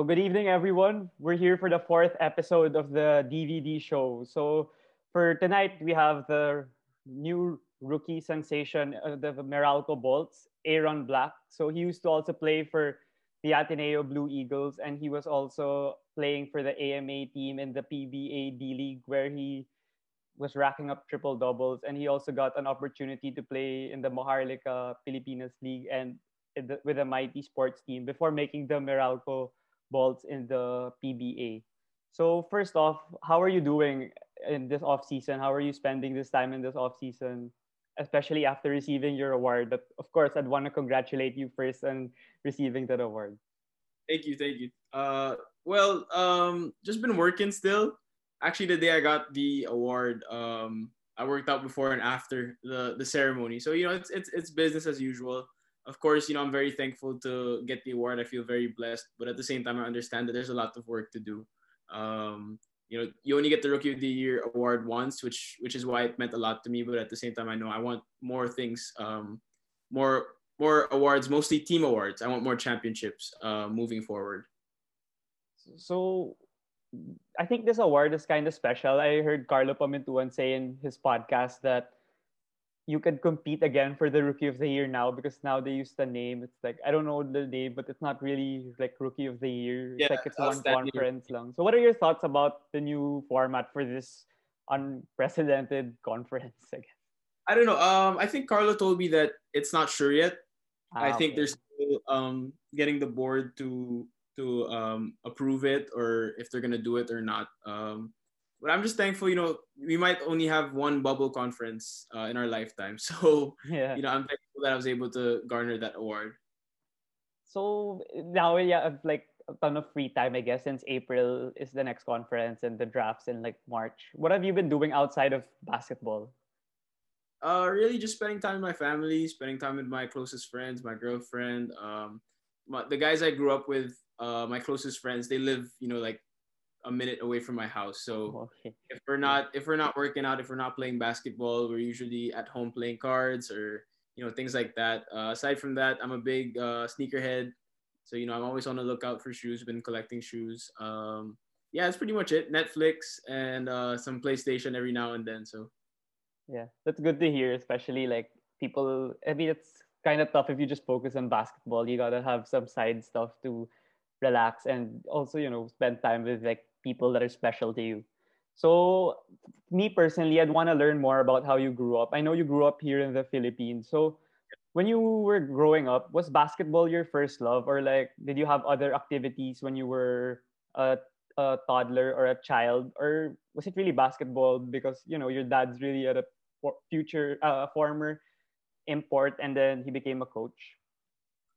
So, good evening, everyone. We're here for the fourth episode of the DVD show. So, for tonight, we have the new rookie sensation of the Meralco Bolts, Aaron Black. So, he used to also play for the Ateneo Blue Eagles, and he was also playing for the AMA team in the PBA D League, where he was racking up triple doubles. And he also got an opportunity to play in the Maharlika Pilipinas League and the- with the Mighty Sports team before making the Meralco Bolts in the PBA. So first off, how are you doing in this off season? How are you spending this time in this off season, especially after receiving your award? But of course, I'd want to congratulate you first on receiving that award. Thank you, thank you. Uh, well, um, just been working still. Actually, the day I got the award, um, I worked out before and after the the ceremony. So you know, it's it's it's business as usual. Of course, you know, I'm very thankful to get the award. I feel very blessed, but at the same time, I understand that there's a lot of work to do. Um, you know, you only get the Rookie of the Year award once, which which is why it meant a lot to me. But at the same time, I know I want more things, um, more more awards, mostly team awards. I want more championships uh, moving forward. So I think this award is kind of special. I heard Carlo Pamintuan say in his podcast that you can compete again for the Rookie of the Year now because now they use the name. It's like I don't know the name, but it's not really like Rookie of the Year. It's Yeah, like it's one conference lang. So what are your thoughts about the new format for this unprecedented conference? again? I don't know. Um, I think Carlo told me that it's not sure yet. I Ah, think okay. they're still um, getting the board to to um, approve it or if they're gonna do it or not. Um, but I'm just thankful. You know, we might only have one bubble conference uh, in our lifetime, so yeah. you know, I'm thankful that I was able to garner that award. So now you have like a ton of free time, I guess, since April is the next conference and the drafts in like March. What have you been doing outside of basketball? Uh, really just spending time with my family, spending time with my closest friends, my girlfriend. Um, my, the guys I grew up with, uh, my closest friends, they live, you know, like a minute away from my house. So Okay. if we're not if we're not working out, if we're not playing basketball, we're usually at home playing cards or you know things like that. Uh, aside from that, I'm a big uh, sneakerhead, so you know I'm always on the lookout for shoes. Been collecting shoes. Um, yeah, that's pretty much it. Netflix and uh, some PlayStation every now and then. So Yeah, that's good to hear, especially like people. I mean, it's kind of tough if you just focus on basketball. You gotta have some side stuff to relax and also, you know, spend time with like people that are special to you. So, me personally, I'd want to learn more about how you grew up. I know you grew up here in the Philippines. So, when you were growing up, was basketball your first love, or like did you have other activities when you were a, a toddler or a child, or was it really basketball because you know your dad's really a future uh, former import and then he became a coach?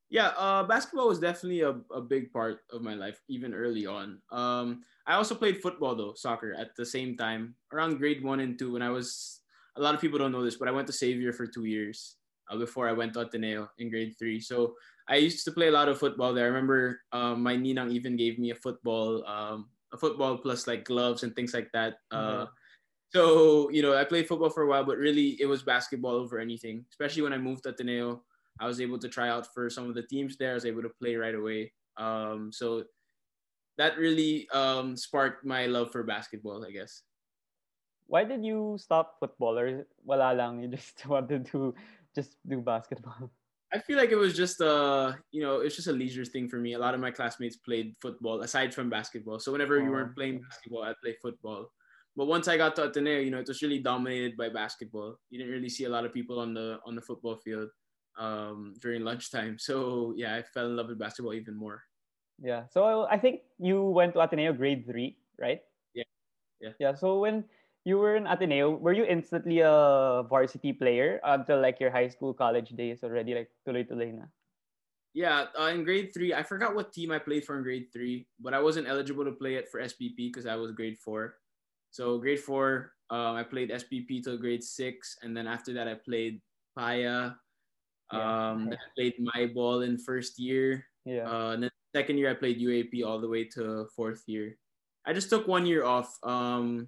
Yeah, uh, basketball was definitely a, a big part of my life, even early on. Um, I also played football though, soccer at the same time, around grade one and two. When I was, a lot of people don't know this, but I went to Xavier for two years uh, before I went to Ateneo in grade three. So I used to play a lot of football there. I remember um, my ninang even gave me a football, um, a football plus like gloves and things like that. Uh, Mhm. So you know, I played football for a while, but really it was basketball over anything. Especially when I moved to Ateneo, I was able to try out for some of the teams there. I was able to play right away. Um, so that really um, sparked my love for basketball, I guess. Why did you stop football or wala lang you just wanted to just do basketball? I feel like it was just uh, you know, it's just a leisure thing for me. A lot of my classmates played football aside from basketball. So whenever you Oh, weren't playing basketball, I'd play football. But once I got to Ateneo, you know, it was really dominated by basketball. You didn't really see a lot of people on the on the football field um, during lunchtime. So yeah, I fell in love with basketball even more. Yeah. So I think you went to Ateneo grade three, right? Yeah. Yeah. Yeah. So when you were in Ateneo, were you instantly a varsity player until like your high school, college days already? Like tuloy-tuloy na. Yeah, uh, in grade three, I forgot what team I played for in grade three, but I wasn't eligible to play it for SPP because I was grade four. So grade four, um, I played SPP till grade six, and then after that, I played Paya. Yeah. Um, then I played my ball in first year. Yeah. Uh, and then second year I played UAAP all the way to fourth year. I just took one year off. Um,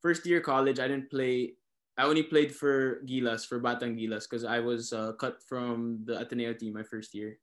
first year college, I didn't play. I only played for Gilas for Batang Gilas because I was uh, cut from the Ateneo team my first year.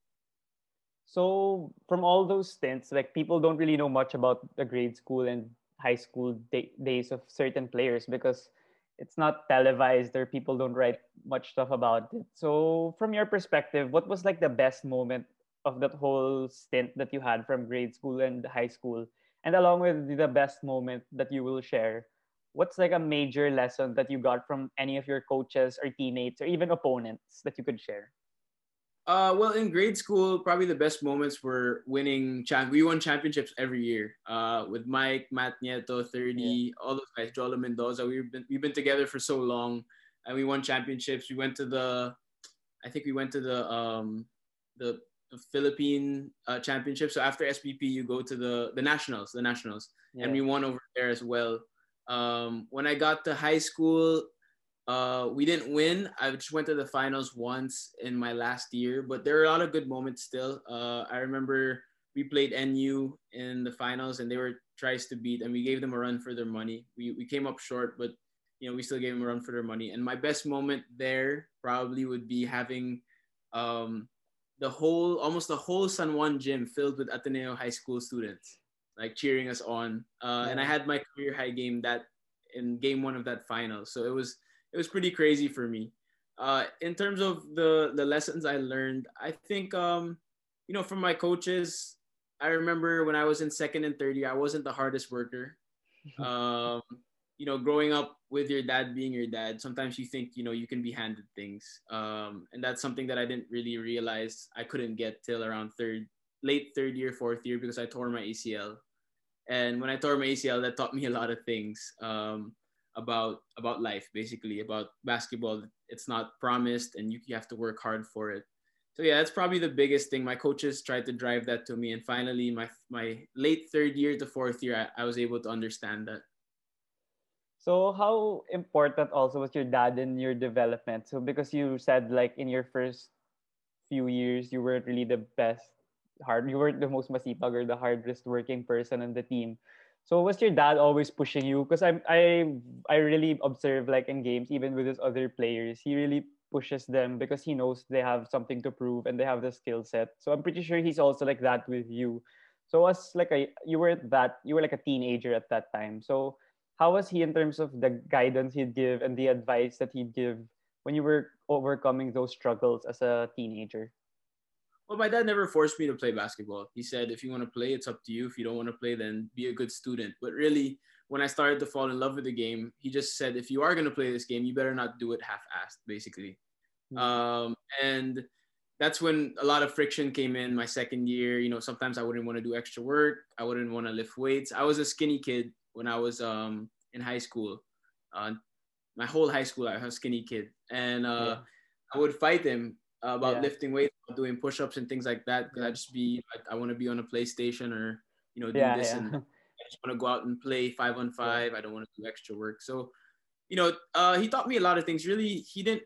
So from all those stints, like people don't really know much about the grade school and high school day- days of certain players because it's not televised or people don't write much stuff about it. So from your perspective, what was like the best moment of that whole stint that you had from grade school and high school? And along with the best moment that you will share, what's like a major lesson that you got from any of your coaches or teammates or even opponents that you could share? Uh, well, in grade school, probably the best moments were winning. Champ- we won championships every year. Uh, with Mike, Matt Nieto, Thirdy, yeah. all those guys, Jolo Mendoza. We've been we've been together for so long, and we won championships. We went to the, I think we went to the um, the, the Philippine uh, championship. So after SPP, you go to the the nationals, the nationals, yeah. and we won over there as well. Um, when I got to high school, uh, we didn't win. I just went to the finals once in my last year, but there are a lot of good moments still. Uh, I remember we played NU in the finals, and they were tries to beat, and we gave them a run for their money. We we came up short, but you know we still gave them a run for their money. And my best moment there probably would be having um, the whole almost the whole San Juan gym filled with Ateneo high school students, like cheering us on. Uh. And I had my career high game that in game one of that final, so it was it was pretty crazy for me. Uh, in terms of the the lessons I learned, I think um, you know from my coaches, I remember when I was in second and third year, I wasn't the hardest worker. um, you know, growing up with your dad being your dad, sometimes you think you know you can be handed things, um, and that's something that I didn't really realize I couldn't get till around third, late third year, fourth year because I tore my ACL. And when I tore my ACL, that taught me a lot of things. Um, about about life basically about basketball. It's not promised and you, you have to work hard for it. So yeah that's probably the biggest thing. My coaches tried to drive that to me. And finally my my late third year to fourth year I, I was able to understand that. So how important also was your dad in your development? So because you said like in your first few years you weren't really the best hard you weren't the most masipag or the hardest working person on the team so was your dad always pushing you? Because I I I really observe like in games, even with his other players, he really pushes them because he knows they have something to prove and they have the skill set. So I'm pretty sure he's also like that with you. So was like a you were that you were like a teenager at that time. So how was he in terms of the guidance he'd give and the advice that he'd give when you were overcoming those struggles as a teenager? Well, my dad never forced me to play basketball. He said, if you want to play, it's up to you. If you don't want to play, then be a good student. But really, when I started to fall in love with the game, he just said, if you are going to play this game, you better not do it half-assed, basically. Mm-hmm. Um, and that's when a lot of friction came in my second year. You know, sometimes I wouldn't want to do extra work. I wouldn't want to lift weights. I was a skinny kid when I was um, in high school. Uh, my whole high school, I was a skinny kid. And uh, yeah. I would fight him about yeah. lifting weights, doing push-ups and things like that. Because I just be, I, I want to be on a PlayStation or you know do yeah, this, yeah. and I just want to go out and play five on five. I don't want to do extra work. So, you know, uh, he taught me a lot of things. Really, he didn't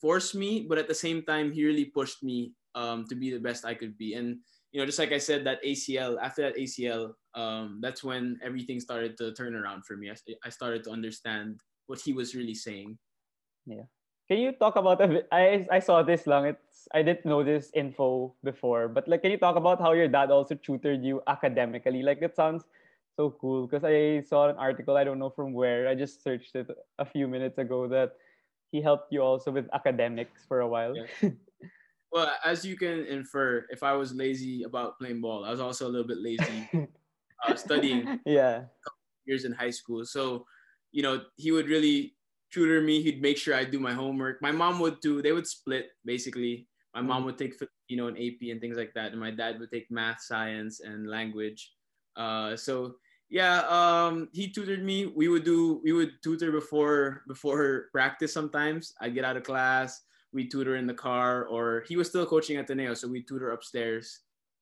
force me, but at the same time, he really pushed me um, to be the best I could be. And you know, just like I said, that ACL. After that ACL, um, that's when everything started to turn around for me. I, I started to understand what he was really saying. Yeah. Can you talk about a bit? I I saw this long. It's I didn't know this info before, but like, can you talk about how your dad also tutored you academically? Like, it sounds so cool because I saw an article. I don't know from where. I just searched it a few minutes ago that he helped you also with academics for a while. Yeah. well, as you can infer, if I was lazy about playing ball, I was also a little bit lazy uh, studying. Yeah. Years in high school, so you know he would really tutor me. He'd make sure I do my homework. My mom would do. They would split basically. My mom mm-hmm. would take you know an AP and things like that, and my dad would take math, science, and language. Uh, so yeah, um, he tutored me. We would do we would tutor before before practice. Sometimes I get out of class, we tutor in the car, or he was still coaching at Ateneo, so we tutor upstairs.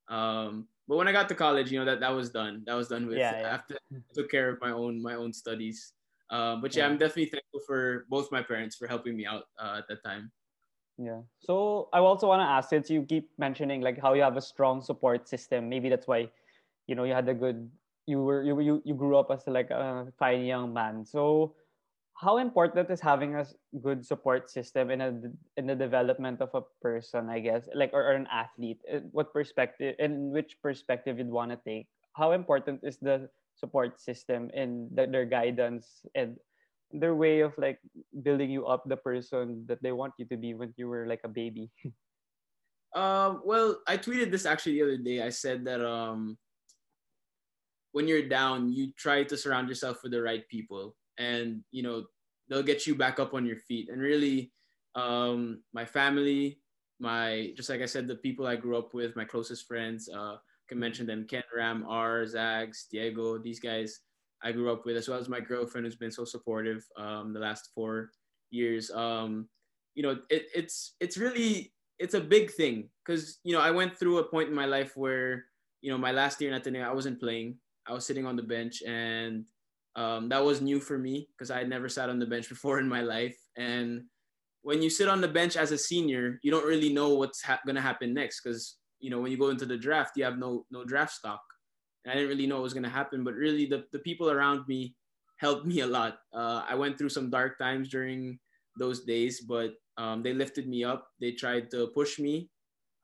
Um, but when I got to college, you know that that was done. That was done with. Yeah, yeah. After I took care of my own my own studies. Um, but yeah, I'm definitely thankful for both my parents for helping me out uh, at that time. Yeah. So I also want to ask, since you keep mentioning like how you have a strong support system, maybe that's why, you know, you had a good, you were you you, you grew up as like a fine young man. So how important is having a good support system in a in the development of a person i guess like or, or an athlete what perspective in which perspective you'd want to take how important is the support system and the, their guidance and their way of like building you up the person that they want you to be when you were like a baby. Um well i tweeted this actually the other day. I said that um when you're down you try to surround yourself with the right people and you know they'll get you back up on your feet. And really um, my family my just like i said the people i grew up with my closest friends uh, can mention them. Ken ram r zags diego these guys i grew up with as well as my girlfriend who's been so supportive um, the last four years. Um, you know it, it's it's really it's a big thing because you know i went through a point in my life where you know my last year in Ateneo, i wasn't playing. I was sitting on the bench and um, that was new for me because I had never sat on the bench before in my life. And when you sit on the bench as a senior, you don't really know what's ha- going to happen next because you know when you go into the draft, you have no no draft stock. And I didn't really know what was going to happen, but really the the people around me helped me a lot. Uh, I went through some dark times during those days, but um, they lifted me up. They tried to push me,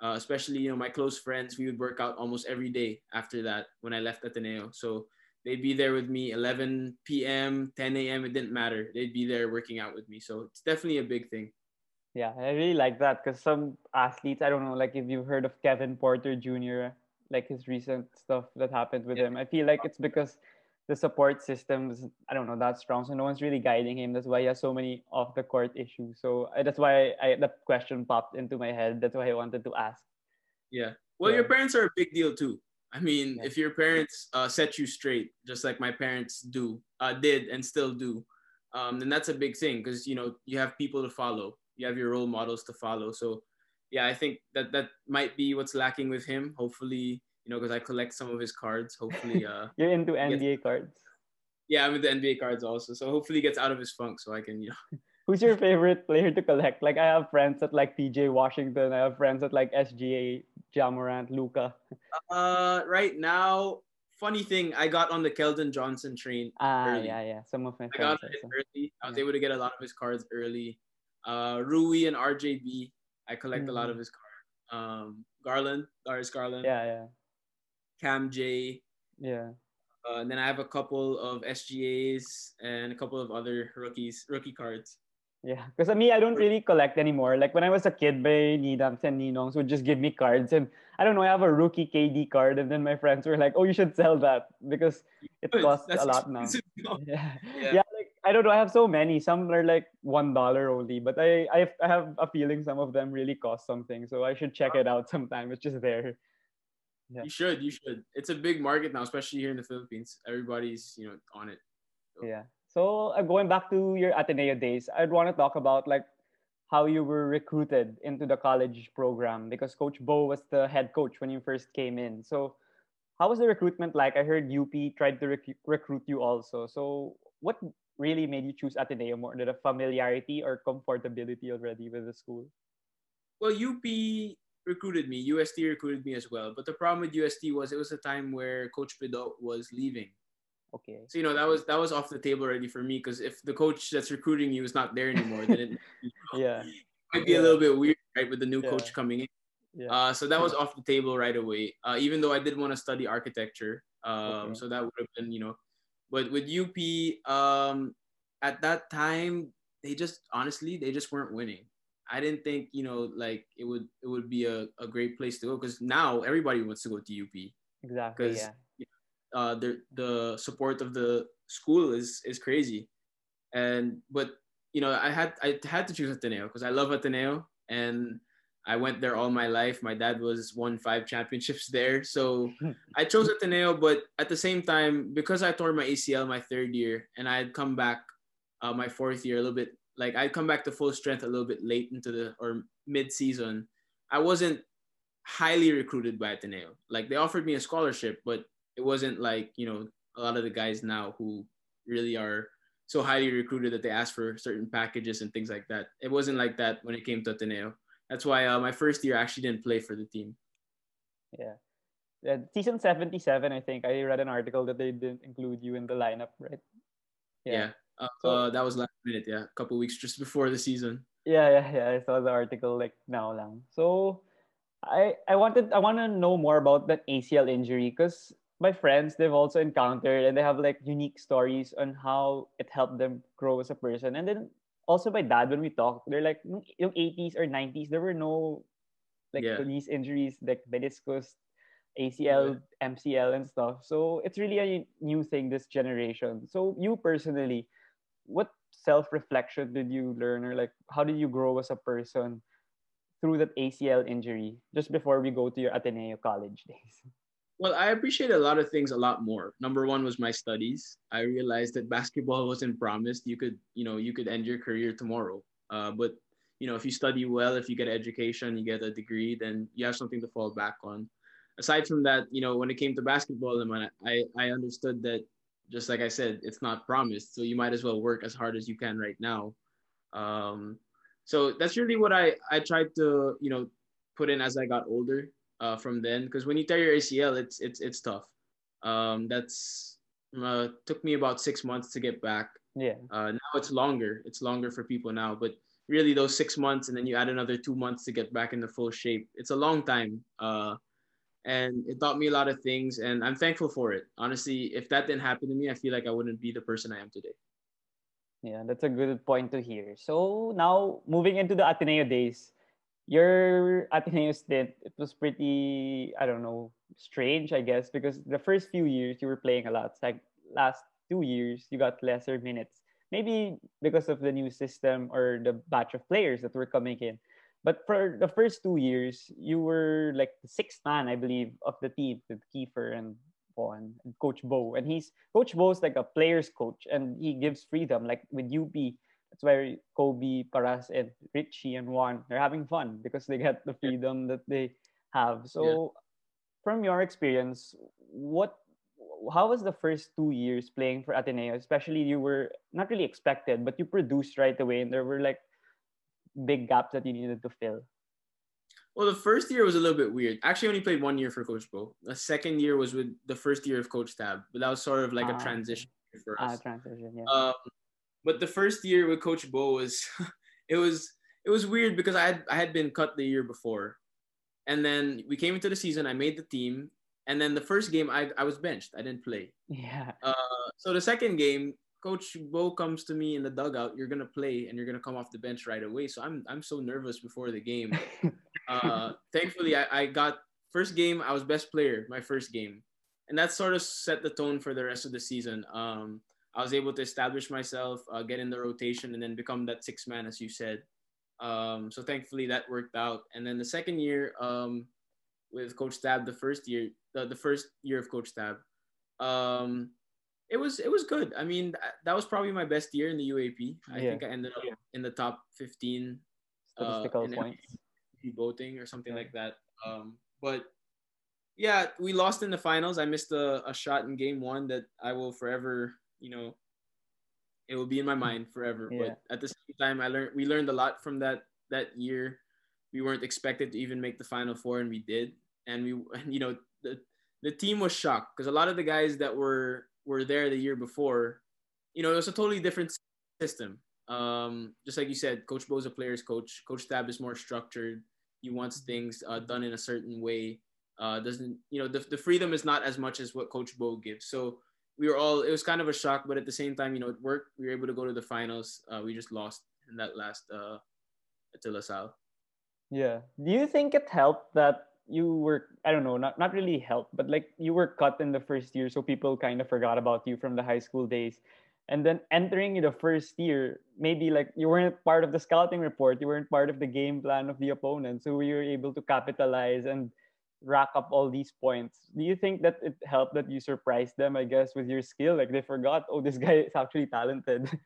uh, especially you know my close friends. We would work out almost every day after that when I left Ateneo. So they'd be there with me 11 p.m 10 a.m it didn't matter they'd be there working out with me so it's definitely a big thing yeah i really like that because some athletes i don't know like if you've heard of kevin porter jr like his recent stuff that happened with yeah. him i feel like it's because the support systems i don't know that strong so no one's really guiding him that's why he has so many off the court issues so I, that's why I, that question popped into my head that's why i wanted to ask yeah well yeah. your parents are a big deal too I mean, yeah. if your parents uh, set you straight, just like my parents do, uh, did and still do, um, then that's a big thing because you know you have people to follow, you have your role models to follow. So, yeah, I think that that might be what's lacking with him. Hopefully, you know, because I collect some of his cards. Hopefully, uh, you're into NBA gets, cards. Yeah, I'm into NBA cards also. So hopefully, he gets out of his funk so I can, you know. Who's your favorite player to collect? Like I have friends at like PJ Washington. I have friends at like SGA, Ja Luka. Uh, right now, funny thing, I got on the Keldon Johnson train. Ah, early. yeah, yeah. Some of my friends. I got it early. I was yeah. able to get a lot of his cards early. Uh, Rui and RJB, I collect mm-hmm. a lot of his cards. Um, Garland, Darius Garland. Yeah, yeah. Cam J. Yeah. Uh, and then I have a couple of SGAs and a couple of other rookies, rookie cards. Yeah, because me, I don't really collect anymore. Like when I was a kid, my Nidams and Ninongs would just give me cards, and I don't know, I have a rookie KD card, and then my friends were like, "Oh, you should sell that because it costs That's a lot now." Yeah. yeah, yeah. I don't know, I have so many. Some are like one dollar only, but I, I I have a feeling some of them really cost something, so I should check it out sometime. It's just there. Yeah. You should, you should. It's a big market now, especially here in the Philippines. Everybody's you know on it. So. Yeah. So uh, going back to your Ateneo days, I'd want to talk about like how you were recruited into the college program because Coach Bo was the head coach when you first came in. So how was the recruitment like? I heard UP tried to rec- recruit you also. So what really made you choose Ateneo more? Did a familiarity or comfortability already with the school? Well, UP recruited me. UST recruited me as well. But the problem with UST was it was a time where Coach Pido was leaving. Okay. So you know that was that was off the table already for me because if the coach that's recruiting you is not there anymore, then it you know, yeah might be yeah. a little bit weird, right, with the new yeah. coach coming in. Yeah. Uh, so that was off the table right away. Uh, even though I did want to study architecture, um, okay. so that would have been you know, but with UP, um, at that time they just honestly they just weren't winning. I didn't think you know like it would it would be a, a great place to go because now everybody wants to go to UP. Exactly. Yeah uh, the the support of the school is is crazy, and but you know I had I had to choose Ateneo because I love Ateneo and I went there all my life. My dad was won five championships there, so I chose Ateneo. But at the same time, because I tore my ACL my third year and I had come back uh, my fourth year a little bit, like I'd come back to full strength a little bit late into the or mid season. I wasn't highly recruited by Ateneo. Like they offered me a scholarship, but it wasn't like you know a lot of the guys now who really are so highly recruited that they ask for certain packages and things like that. It wasn't like that when it came to Ateneo. That's why uh, my first year I actually didn't play for the team. Yeah. yeah. Season 77, I think. I read an article that they didn't include you in the lineup, right? Yeah. yeah. Uh, so, uh, that was last minute, yeah. A couple weeks just before the season. Yeah, yeah, yeah. I saw the article like now lang. So I I wanted I want to know more about that ACL injury because my friends they've also encountered and they have like unique stories on how it helped them grow as a person and then also my dad when we talk they're like in 80s or 90s there were no like yeah. these injuries like meniscus acl yeah. mcl and stuff so it's really a new thing this generation so you personally what self-reflection did you learn or like how did you grow as a person through that acl injury just before we go to your ateneo college days well, I appreciate a lot of things a lot more. Number one was my studies. I realized that basketball wasn't promised. You could, you know, you could end your career tomorrow. Uh, but you know, if you study well, if you get education, you get a degree, then you have something to fall back on. Aside from that, you know, when it came to basketball, I I understood that just like I said, it's not promised. So you might as well work as hard as you can right now. Um, so that's really what I I tried to you know put in as I got older uh, from then because when you tear your ACL, it's it's it's tough. Um, that's uh, took me about six months to get back. Yeah. Uh, now it's longer. It's longer for people now, but really those six months and then you add another two months to get back into full shape. It's a long time. Uh, and it taught me a lot of things, and I'm thankful for it. Honestly, if that didn't happen to me, I feel like I wouldn't be the person I am today. Yeah, that's a good point to hear. So now moving into the Ateneo days, your Ateneo stint, it was pretty, I don't know, strange, I guess, because the first few years you were playing a lot. It's like last two years, you got lesser minutes. Maybe because of the new system or the batch of players that were coming in. But for the first two years, you were like the sixth man, I believe, of the team with Kiefer and Von and Coach Bo. And he's Coach Bo is like a player's coach and he gives freedom. Like with UP, that's why Kobe, Paras, and Ricci and Juan they're having fun because they get the freedom that they have. So, yeah. from your experience, what how was the first two years playing for Ateneo? Especially you were not really expected, but you produced right away, and there were like big gaps that you needed to fill. Well, the first year was a little bit weird. Actually, I only played one year for Coach Bo. The second year was with the first year of Coach Tab, but that was sort of like a ah, transition for ah, us. Ah, transition, yeah. Um, but the first year with Coach Bo was it was it was weird because I had I had been cut the year before. And then we came into the season, I made the team, and then the first game I, I was benched. I didn't play. Yeah. Uh, so the second game, Coach Bo comes to me in the dugout. You're gonna play, and you're gonna come off the bench right away. So I'm I'm so nervous before the game. uh, thankfully, I, I got first game. I was best player my first game, and that sort of set the tone for the rest of the season. Um, I was able to establish myself, uh, get in the rotation, and then become that six man, as you said. Um, so thankfully that worked out. And then the second year um, with Coach Tab, the first year, the, the first year of Coach Tab, um, it was it was good. I mean, that was probably my best year in the UAAP. I yeah. think I ended up in the top 15 statistical uh, points voting or something yeah. like that. Um, but yeah, we lost in the finals. I missed a, a shot in game one that I will forever you know, it will be in my mind forever. Yeah. But at the same time, I learned we learned a lot from that that year. We weren't expected to even make the final four, and we did. And we, you know, the the team was shocked because a lot of the guys that were were there the year before, you know, it was a totally different system. Um, just like you said, Coach Bo's a player's coach. Coach Tab is more structured. He wants things uh, done in a certain way. Uh, doesn't you know the, the freedom is not as much as what Coach Bo gives. So we were all it was kind of a shock, but at the same time, you know, it worked. We were able to go to the finals. Uh, we just lost in that last uh, to LaSalle. Yeah. Do you think it helped that you were I don't know, not not really helped, but like you were cut in the first year, so people kind of forgot about you from the high school days. And then entering the first year, maybe like you weren't part of the scouting report, you weren't part of the game plan of the opponent. So you were able to capitalize and rack up all these points. Do you think that it helped that you surprised them, I guess, with your skill? Like they forgot, oh, this guy is actually talented.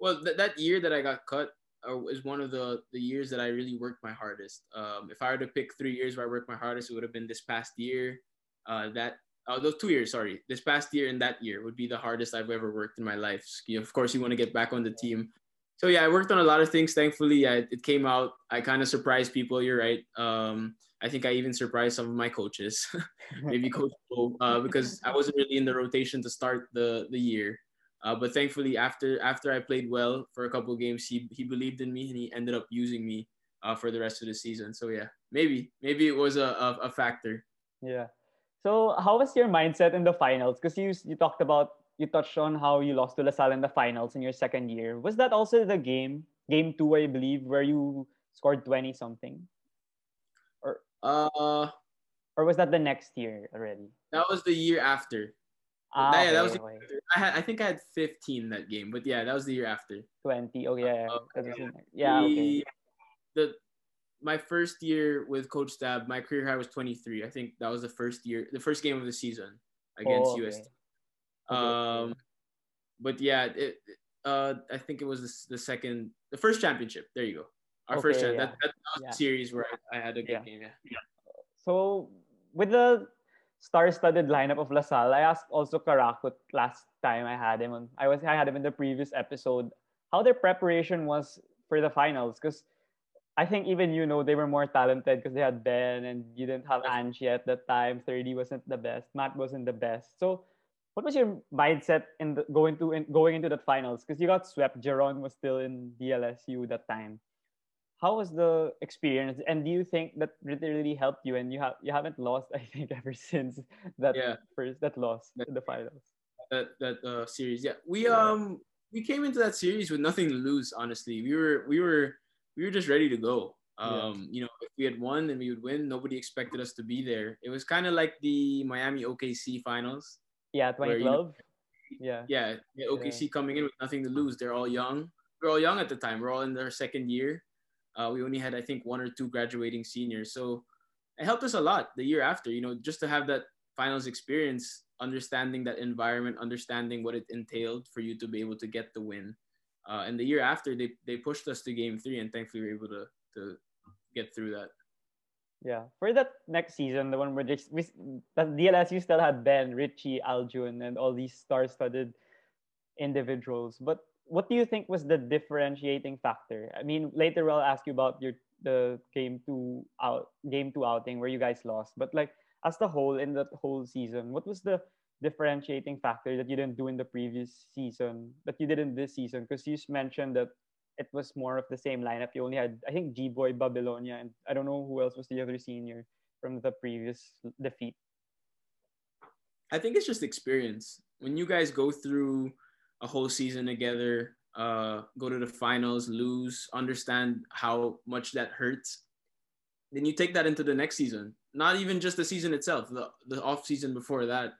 Well, th- that year that I got cut uh, is one of the, the years that I really worked my hardest. Um, if I were to pick three years where I worked my hardest, it would have been this past year, uh, that uh, those two years, sorry, this past year and that year would be the hardest I've ever worked in my life. Of course, you want to get back on the team. So yeah, I worked on a lot of things. Thankfully, yeah, it came out. I kind of surprised people. You're right. Um, I think I even surprised some of my coaches, maybe Coach Bo, uh, because I wasn't really in the rotation to start the the year. Uh, but thankfully, after after I played well for a couple games, he he believed in me and he ended up using me uh, for the rest of the season. So yeah, maybe maybe it was a, a, a factor. Yeah. So how was your mindset in the finals? Because you you talked about you touched on how you lost to LaSalle in the finals in your second year. Was that also the game, game two, I believe, where you scored twenty something? Uh, or was that the next year already? That was the year after. Ah, yeah, that was. Okay. I had. I think I had 15 that game, but yeah, that was the year after. 20. Oh yeah, uh, yeah. yeah. Okay. The my first year with Coach Tab, my career high was 23. I think that was the first year, the first game of the season against oh, okay. UST. Um, but yeah, it, uh, I think it was the, the, second, the first championship. There you go. Our okay, first yeah. that, that, was yeah. the series where I, I had a good yeah. game. Yeah. So with the star-studded lineup of LaSalle, I asked also Karakut last time I had him on. I was I had him in the previous episode. How their preparation was for the finals because I think even you know they were more talented because they had Ben and you didn't have Angie at that time. Thirdy wasn't the best. Matt wasn't the best. So what was your mindset in the, going to in, going into that finals? Because you got swept. Jeron was still in DLSU that time. How was the experience? And do you think that really, really helped you? And you have you haven't lost, I think, ever since that yeah. first that loss that, in the finals. That that uh, series, yeah. We um we came into that series with nothing to lose. Honestly, we were we were we were just ready to go. Um, yeah. You know, if we had won, then we would win. Nobody expected us to be there. It was kind of like the Miami OKC finals. Yeah, 2012. Where, you know, yeah. Yeah, yeah OKC yeah. coming in with nothing to lose. They're all young. We're all young at the time. We're all in their second year. Uh, we only had, I think, one or two graduating seniors. So it helped us a lot the year after, you know, just to have that finals experience, understanding that environment, understanding what it entailed for you to be able to get the win. Uh, and the year after, they, they pushed us to game three, and thankfully we were able to, to get through that. Yeah, for that next season, the one where just we, that DLSU still had Ben, Ricci, Aljun, and all these star-studded individuals. But what do you think was the differentiating factor? I mean, later I'll ask you about your the game two out game two outing where you guys lost. But like as the whole in that whole season, what was the differentiating factor that you didn't do in the previous season that you did in this season? Because you mentioned that it was more of the same lineup. You only had I think G Boy Babilonia and I don't know who else was the other senior from the previous defeat. I think it's just experience. When you guys go through a whole season together, uh, go to the finals, lose, understand how much that hurts, then you take that into the next season. Not even just the season itself, the, the off season before that.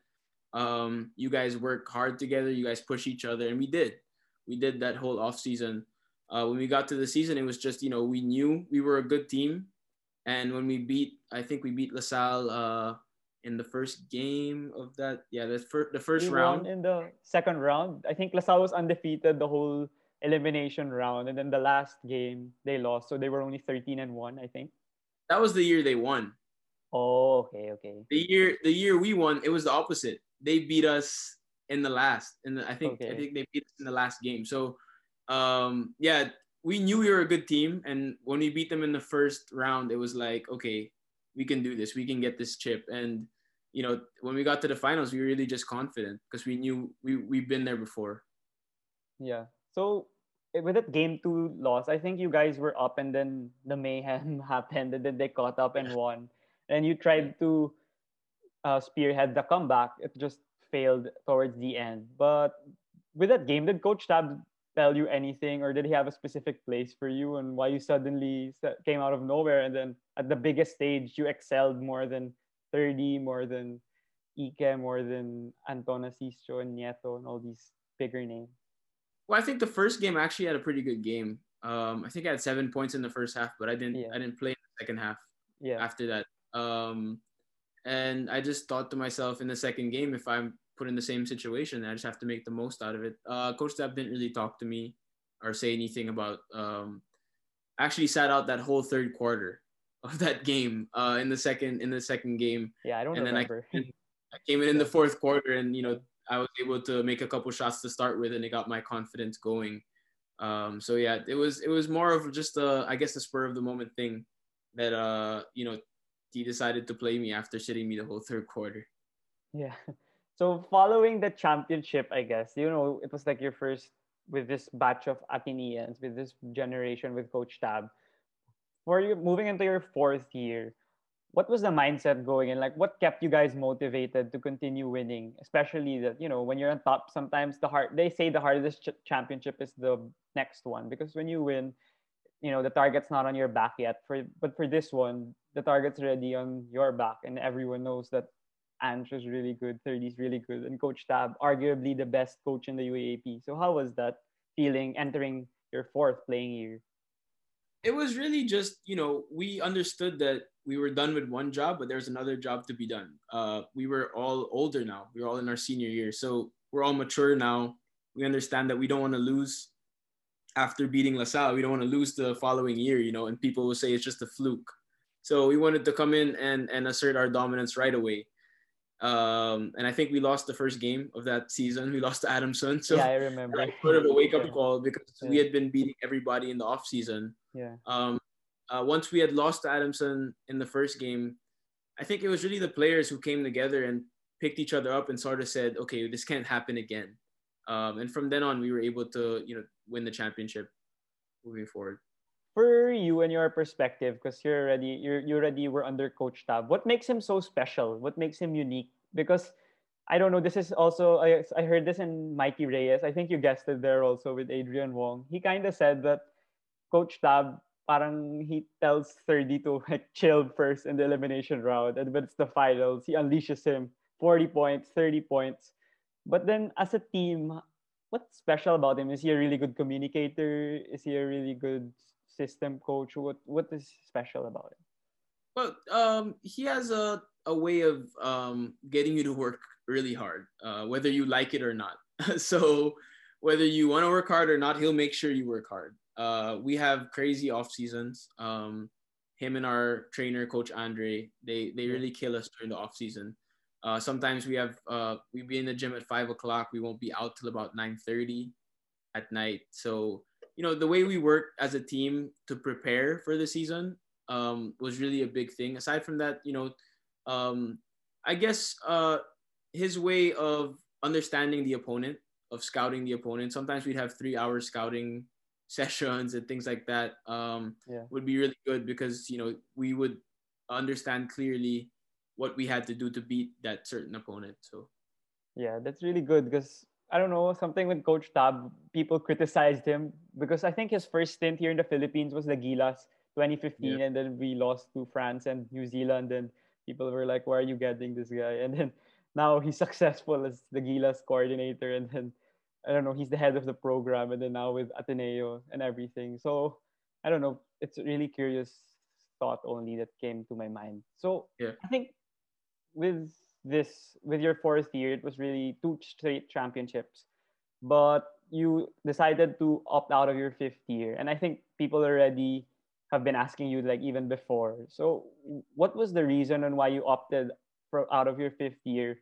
Um, you guys work hard together, you guys push each other, and we did. We did that whole off season. Uh, when we got to the season, it was just you know we knew we were a good team, and when we beat, I think we beat LaSalle uh, in the first game of that. Yeah, the first the first we round. in the second round, I think LaSalle was undefeated the whole elimination round, and then the last game they lost, so they were only thirteen and one, I think. That was the year they won. Oh, okay, okay. The year the year we won, it was the opposite. They beat us in the last, and I think okay. I think they beat us in the last game. So, um, yeah, we knew we were a good team, and when we beat them in the first round, it was like, okay, we can do this. We can get this chip. And you know, when we got to the finals, we were really just confident because we knew we we've been there before. Yeah. So eh, with that game two loss, I think you guys were up and then the mayhem happened and then they caught up and won. And you tried to uh, spearhead the comeback. It just failed towards the end. But with that game, did Coach Tab tell you anything or did he have a specific place for you and why you suddenly came out of nowhere and then at the biggest stage you excelled more than Thirdy, more than Ike, more than Anton Asistio and Nieto and all these bigger names? Well, I think the first game actually had a pretty good game. Um, I think I had seven points in the first half, but I didn't. Yeah. I didn't play in the second half. Yeah. After that, um, and I just thought to myself in the second game, if I'm put in the same situation, I just have to make the most out of it. Uh, Coach Tab didn't really talk to me or say anything about. Um, actually, sat out that whole third quarter of that game uh, in the second in the second game. Yeah, I don't and remember. Then I, I came in in the fourth quarter, and you know I was able to make a couple shots to start with, and it got my confidence going. Um, so yeah, it was it was more of just a I guess a spur of the moment thing that uh you know he decided to play me after sitting me the whole third quarter. Yeah. So following the championship, I guess you know it was like your first with this batch of Ateneans, with this generation with Coach Tab. For you moving into your fourth year, what was the mindset going in? Like, what kept you guys motivated to continue winning? Especially that you know when you're on top, sometimes the hard they say the hardest ch- championship is the next one because when you win, you know the target's not on your back yet. For but for this one, the target's already on your back, and everyone knows that Ange was really good, Thirdy is really good, and Coach Tab, arguably the best coach in the UAAP. So how was that feeling entering your fourth playing year? It was really just, you know, we understood that we were done with one job, but there's another job to be done. Uh, we were all older now. We were all in our senior year. So we're all mature now. We understand that we don't want to lose after beating LaSalle. We don't want to lose the following year, you know, and people will say it's just a fluke. So we wanted to come in and, and assert our dominance right away. Um, and I think we lost the first game of that season. We lost to Adamson. So yeah, I remember. Like sort of a wake up call because yeah. we had been beating everybody in the off season. Yeah. Um, uh, once we had lost to Adamson in the first game, I think it was really the players who came together and picked each other up and sort of said, okay, this can't happen again. Um, and from then on, we were able to, you know, win the championship moving forward for you and your perspective, because you're already you're you already were under Coach Tab. What makes him so special? What makes him unique? Because I don't know. This is also I I heard this in Mikey Reyes. I think you guessed it there also with Adrian Wong. He kind of said that Coach Tab parang he tells Thirdy to like chill first in the elimination round, and when it's the finals, he unleashes him 40 points, 30 points. But then as a team, what's special about him? Is he a really good communicator? Is he a really good system coach? What what is special about him? Well, um, he has a, a way of um, getting you to work really hard, uh, whether you like it or not. so whether you want to work hard or not, he'll make sure you work hard. Uh, we have crazy off seasons. Um, him and our trainer, Coach Andre, they they really kill us during the off season. Uh, sometimes we have uh, we be in the gym at five o'clock. We won't be out till about nine thirty at night. So you know the way we work as a team to prepare for the season um, was really a big thing. Aside from that, you know, um, I guess uh, his way of understanding the opponent, of scouting the opponent. Sometimes we'd have three hours scouting sessions and things like that. Um, yeah. would be really good because you know we would understand clearly what we had to do to beat that certain opponent. So yeah, that's really good because I don't know, something with Coach Tab, people criticized him because I think his first stint here in the Philippines was the Gilas 2015, yeah. and then we lost to France and New Zealand, and people were like, "Why are you getting this guy?" And then now he's successful as the Gilas coordinator, and then I don't know, he's the head of the program, and then now with Ateneo and everything. So I don't know, it's a really curious thought only that came to my mind. So yeah. I think with this with your fourth year it was really two straight championships but you decided to opt out of your fifth year and i think people already have been asking you like even before so what was the reason and why you opted for out of your fifth year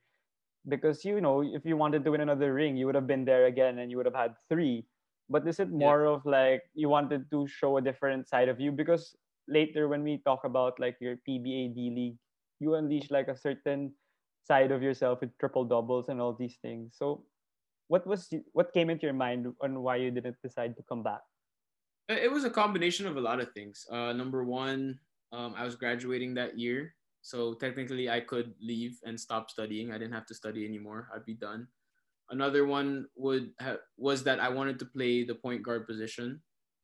because you know if you wanted to win another ring you would have been there again and you would have had three but is it more yeah. of like you wanted to show a different side of you because later when we talk about like your pba d league you unleash like a certain side of yourself with triple doubles and all these things. So, what was what came into your mind on why you didn't decide to come back? It was a combination of a lot of things. Uh, number one, um, I was graduating that year, so technically I could leave and stop studying. I didn't have to study anymore. I'd be done. Another one would ha- was that I wanted to play the point guard position,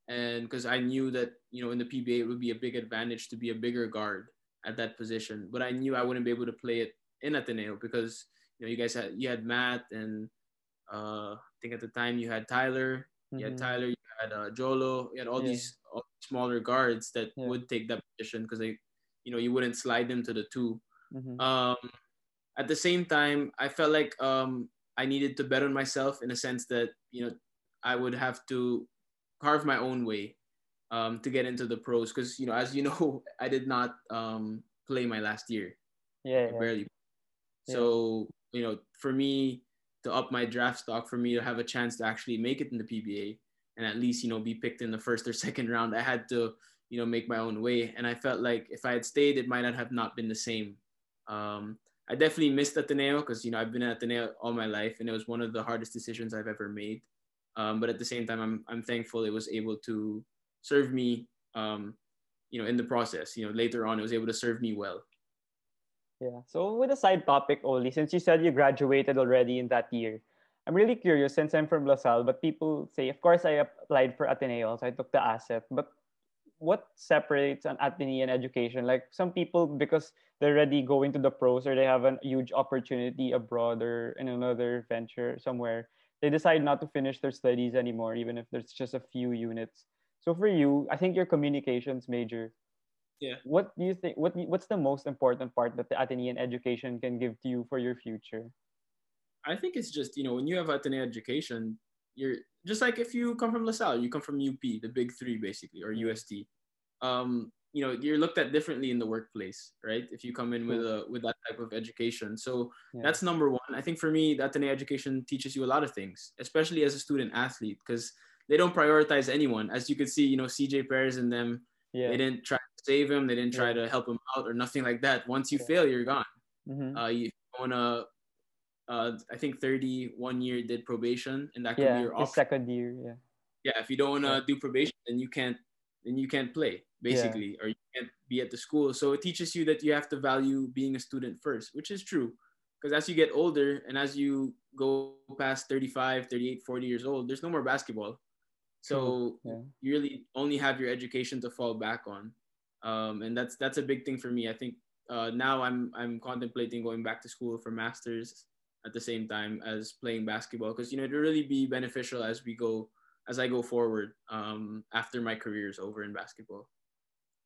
and because I knew that you know in the PBA it would be a big advantage to be a bigger guard at that position, but I knew I wouldn't be able to play it in Ateneo because you know you guys had you had Matt and uh, I think at the time you had Tyler, you mm-hmm. had Tyler, you had uh, Jolo, you had all yeah. these all smaller guards that yeah. would take that position because they, you know, you wouldn't slide them to the 2 mm-hmm. Um, at the same time, I felt like um, I needed to bet on myself in a sense that you know I would have to carve my own way um, to get into the pros because you know as you know I did not um, play my last year. Yeah, yeah. barely So you know, for me to up my draft stock, for me to have a chance to actually make it in the PBA and at least you know be picked in the first or second round, I had to you know make my own way. And I felt like if I had stayed, it might not have not been the same. Um, I definitely missed Ateneo because you know I've been at Ateneo all my life, and it was one of the hardest decisions I've ever made. Um, but at the same time, I'm I'm thankful it was able to serve me, um, you know, in the process. You know, later on, it was able to serve me well. Yeah. So with a side topic only, since you said you graduated already in that year, I'm really curious since I'm from LaSalle, but people say, of course, I applied for Ateneo, so I took the ACET. But what separates an Atenean education? Like some people, because they're already going to the pros or they have a huge opportunity abroad or in another venture somewhere, they decide not to finish their studies anymore, even if there's just a few units. So for you, I think your communications major. Yeah. What do you think? What What's the most important part that the Atenean education can give to you for your future? I think it's just you know when you have Atenean education, you're just like if you come from LaSalle, you come from UP, the big three basically, or UST. Um, you know, you're looked at differently in the workplace, right? If you come in with a with that type of education. So yeah. that's number one. I think for me, the Atenean education teaches you a lot of things, especially as a student athlete, because they don't prioritize anyone. As you could see, you know, CJ Perez and them, yeah. they didn't try to save him, they didn't try yeah. to help him out or nothing like that. Once you fail, you're gone. Mm-hmm. Uh, you wanna uh, I think 31 year did probation, and that could yeah, be your option. second year. Yeah. Yeah, if you don't want to yeah. do probation, then you can't then you can't play basically, yeah. or you can't be at the school. So it teaches you that you have to value being a student first, which is true. Because as you get older and as you go past 35, 38, 40 years old, there's no more basketball. So yeah. you really only have your education to fall back on. Um, and that's that's a big thing for me. I think uh, now I'm I'm contemplating going back to school for masters at the same time as playing basketball because you know it'll really be beneficial as we go as I go forward um, after my career is over in basketball.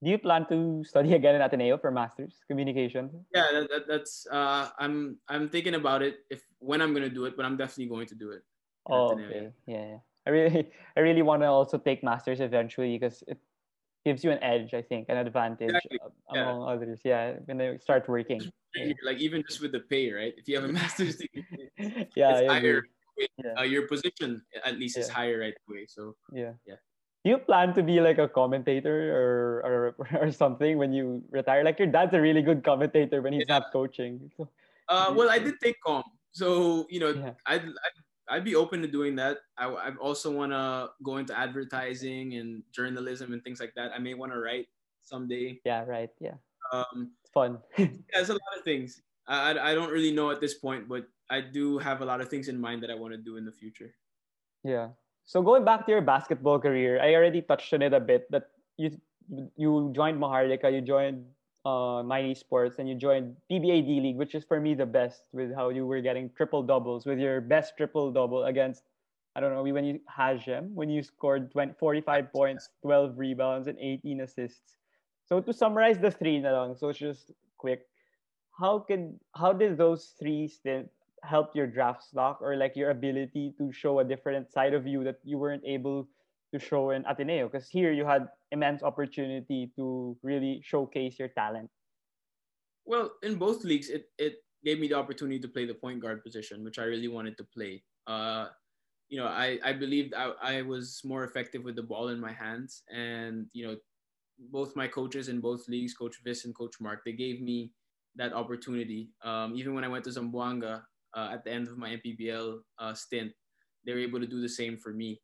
Do you plan to study again in Ateneo for masters communication? Yeah, that, that, that's uh, I'm I'm thinking about it if when I'm gonna do it, but I'm definitely going to do it. Oh, okay, yeah. I really I really want to also take masters eventually because it gives you an edge, I think, an advantage exactly. among yeah. others. Yeah, when they start working. Like even just with the pay, right? If you have a master's degree, yeah, it's higher. Yeah. Uh, your position at least yeah. is higher right away. So yeah, yeah. Do you plan to be like a commentator or or, or something when you retire? Like your dad's a really good commentator when he's yeah. not coaching. So, uh, well, I did take com, so you know, yeah. I'd, I'd be open to doing that. I, I also want to go into advertising and journalism and things like that. I may want to write someday. Yeah, right. Yeah. Um, it's fun. yeah, there's a lot of things. I, I don't really know at this point, but I do have a lot of things in mind that I want to do in the future. Yeah. So going back to your basketball career, I already touched on it a bit. That you you joined Maharlika, you joined uh, Mighty Sports and you joined PBA D League, which is for me the best with how you were getting triple doubles with your best triple double against, I don't know, when you Hajem, when you scored 20, 45 points, 12 rebounds, and 18 assists. So to summarize the three na lang, so it's just quick. How can how did those three stint help your draft stock or like your ability to show a different side of you that you weren't able to show in Ateneo? Because here you had immense opportunity to really showcase your talent. Well, in both leagues, it, it gave me the opportunity to play the point guard position, which I really wanted to play. Uh, you know, I, I believed I, I was more effective with the ball in my hands. And, you know, both my coaches in both leagues, Coach Vis and Coach Mark, they gave me that opportunity. Um, even when I went to Zamboanga uh, at the end of my MPBL uh, stint, they were able to do the same for me.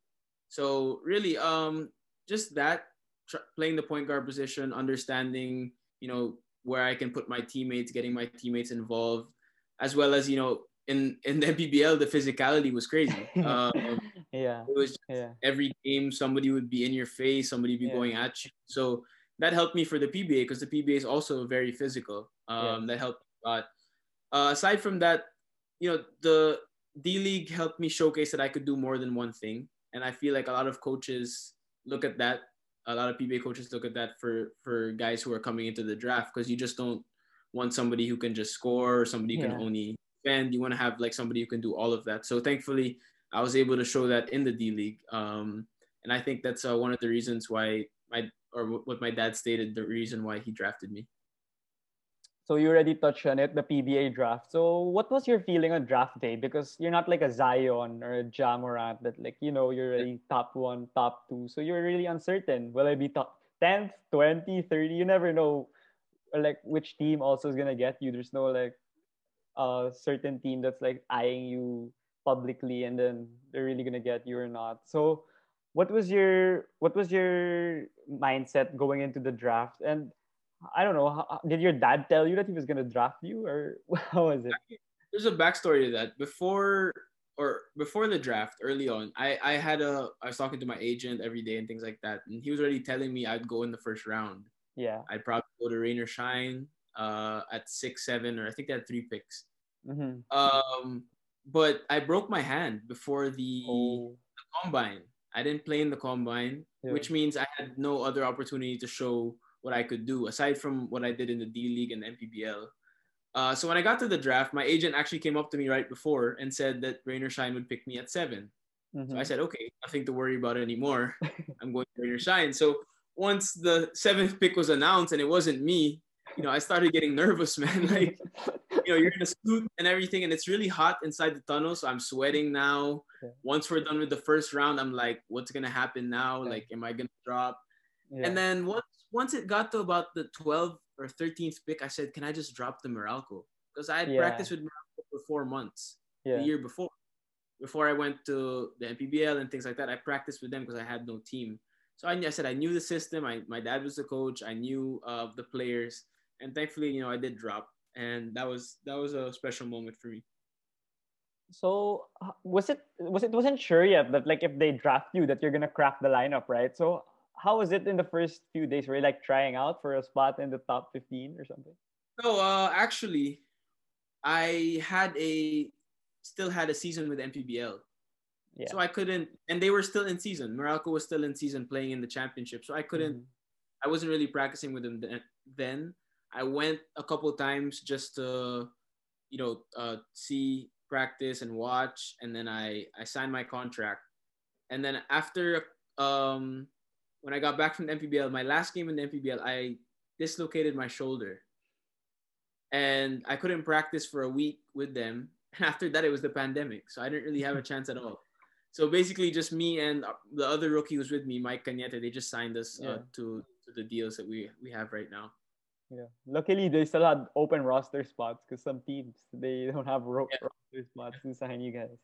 So really, um, just that tr- playing the point guard position, understanding you know where I can put my teammates, getting my teammates involved, as well as you know in in the MPBL the physicality was crazy. Um, yeah, it was yeah. every game somebody would be in your face, somebody be yeah. going at you. So that helped me for the PBA because the PBA is also very physical. Um, yeah. That helped a lot. Uh, aside from that, you know the D League helped me showcase that I could do more than one thing and I feel like a lot of coaches look at that. A lot of PBA coaches look at that for for guys who are coming into the draft because you just don't want somebody who can just score or somebody who yeah. can only defend. You want to have like somebody who can do all of that. So thankfully, I was able to show that in the D League, um, and I think that's uh, one of the reasons why my or what my dad stated the reason why he drafted me. So you already touched on it, the PBA draft. So what was your feeling on draft day? Because you're not like a Zion or a Ja Morant that like, you know, you're already top one, top two. So you're really uncertain. Will I be top 10th, 20, 30? You never know like which team also is gonna get you. There's no like a certain team that's like eyeing you publicly and then they're really gonna get you or not. So what was your what was your mindset going into the draft and I don't know. How, did your dad tell you that he was gonna draft you, or how was it? There's a backstory to that. Before or before the draft, early on, I I had a I was talking to my agent every day and things like that, and he was already telling me I'd go in the first round. Yeah. I'd probably go to rain or shine uh, at six, seven, or I think they had three picks. Mm-hmm. Um, but I broke my hand before the, Oh, the combine. I didn't play in the combine, Yeah. which means I had no other opportunity to show what I could do aside from what I did in the D League and the MPBL. Uh, so when I got to the draft, my agent actually came up to me right before and said that Rain or Shine would pick me at seven. So mhm. I said, okay, nothing to worry about anymore. I'm going to Rain or Shine. So once the seventh pick was announced and it wasn't me, you know, I started getting nervous, man. Like, you know, you're in a suit and everything, and it's really hot inside the tunnel. So I'm sweating now. Yeah. Once we're done with the first round, I'm like, what's gonna happen now? Yeah. Like, am I gonna drop? yeah. And then once once it got to about the 12th or 13th pick, I said, can I just drop the Meralco? Because I had Yeah. practiced with Meralco for four months yeah. the year before. Before I went to the MPBL and things like that, I practiced with them because I had no team. So I, I said I knew the system. I, my dad was the coach. I knew uh, the players, and thankfully, you know, I did drop, and that was that was a special moment for me. So was it was it wasn't sure yet that like if they draft you that you're gonna crack the lineup, right? So how was it in the first few days? Were you like trying out for a spot in the top fifteen or something? So uh, actually, I had a still had a season with MPBL. Yeah. So I couldn't, and they were still in season. Meralco was still in season playing in the championship. So I couldn't, Mhm. I wasn't really practicing with them then. then. I went a couple times just to, you know, uh, see, practice, and watch. And then I, I signed my contract. And then after, um, when I got back from the MPBL, my last game in the MPBL, I dislocated my shoulder. And I couldn't practice for a week with them. And after that, it was the pandemic. So I didn't really have a chance at all. So basically, just me and the other rookie who was with me, Mike Cañete, they just signed us uh, to, to the deals that we, we have right now. Yeah. Luckily, they still had open roster spots because some teams they don't have ro- Yeah. roster spots to sign you guys.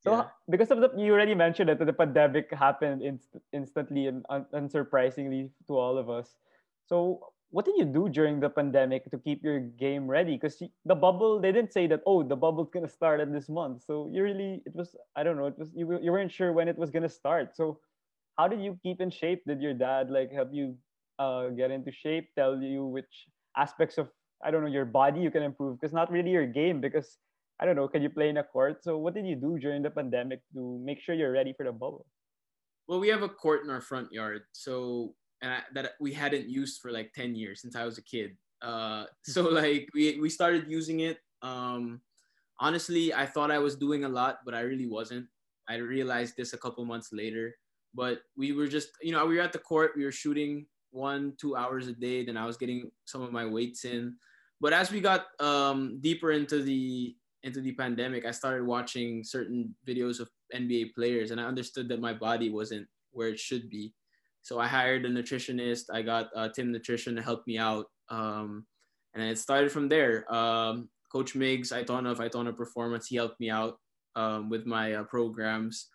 So Yeah. because of the you already mentioned that the pandemic happened inst- instantly and un- unsurprisingly to all of us. So what did you do during the pandemic to keep your game ready? Because the bubble they didn't say that oh the bubble's gonna start at this month. So you really it was I don't know it was you you weren't sure when it was gonna start. So how did you keep in shape? Did your dad like help you uh, get into shape? Tell you which aspects of I don't know your body you can improve? Because not really your game. Because I don't know, can you play in a court? So what did you do during the pandemic to make sure you're ready for the bubble? Well, we have a court in our front yard, so and I, that we hadn't used for like ten years since I was a kid. Uh, so like we we started using it. Um, honestly, I thought I was doing a lot, but I really wasn't. I realized this a couple months later. But we were just, you know, we were at the court. We were shooting one, two hours a day. Then I was getting some of my weights in. But as we got um, deeper into the into the pandemic, I started watching certain videos of NBA players, and I understood that my body wasn't where it should be. So I hired a nutritionist. I got uh, Tim Nutrition to help me out, um, and it started from there. Um, Coach Miggs, Itona of Itona Performance, he helped me out um, with my uh, programs,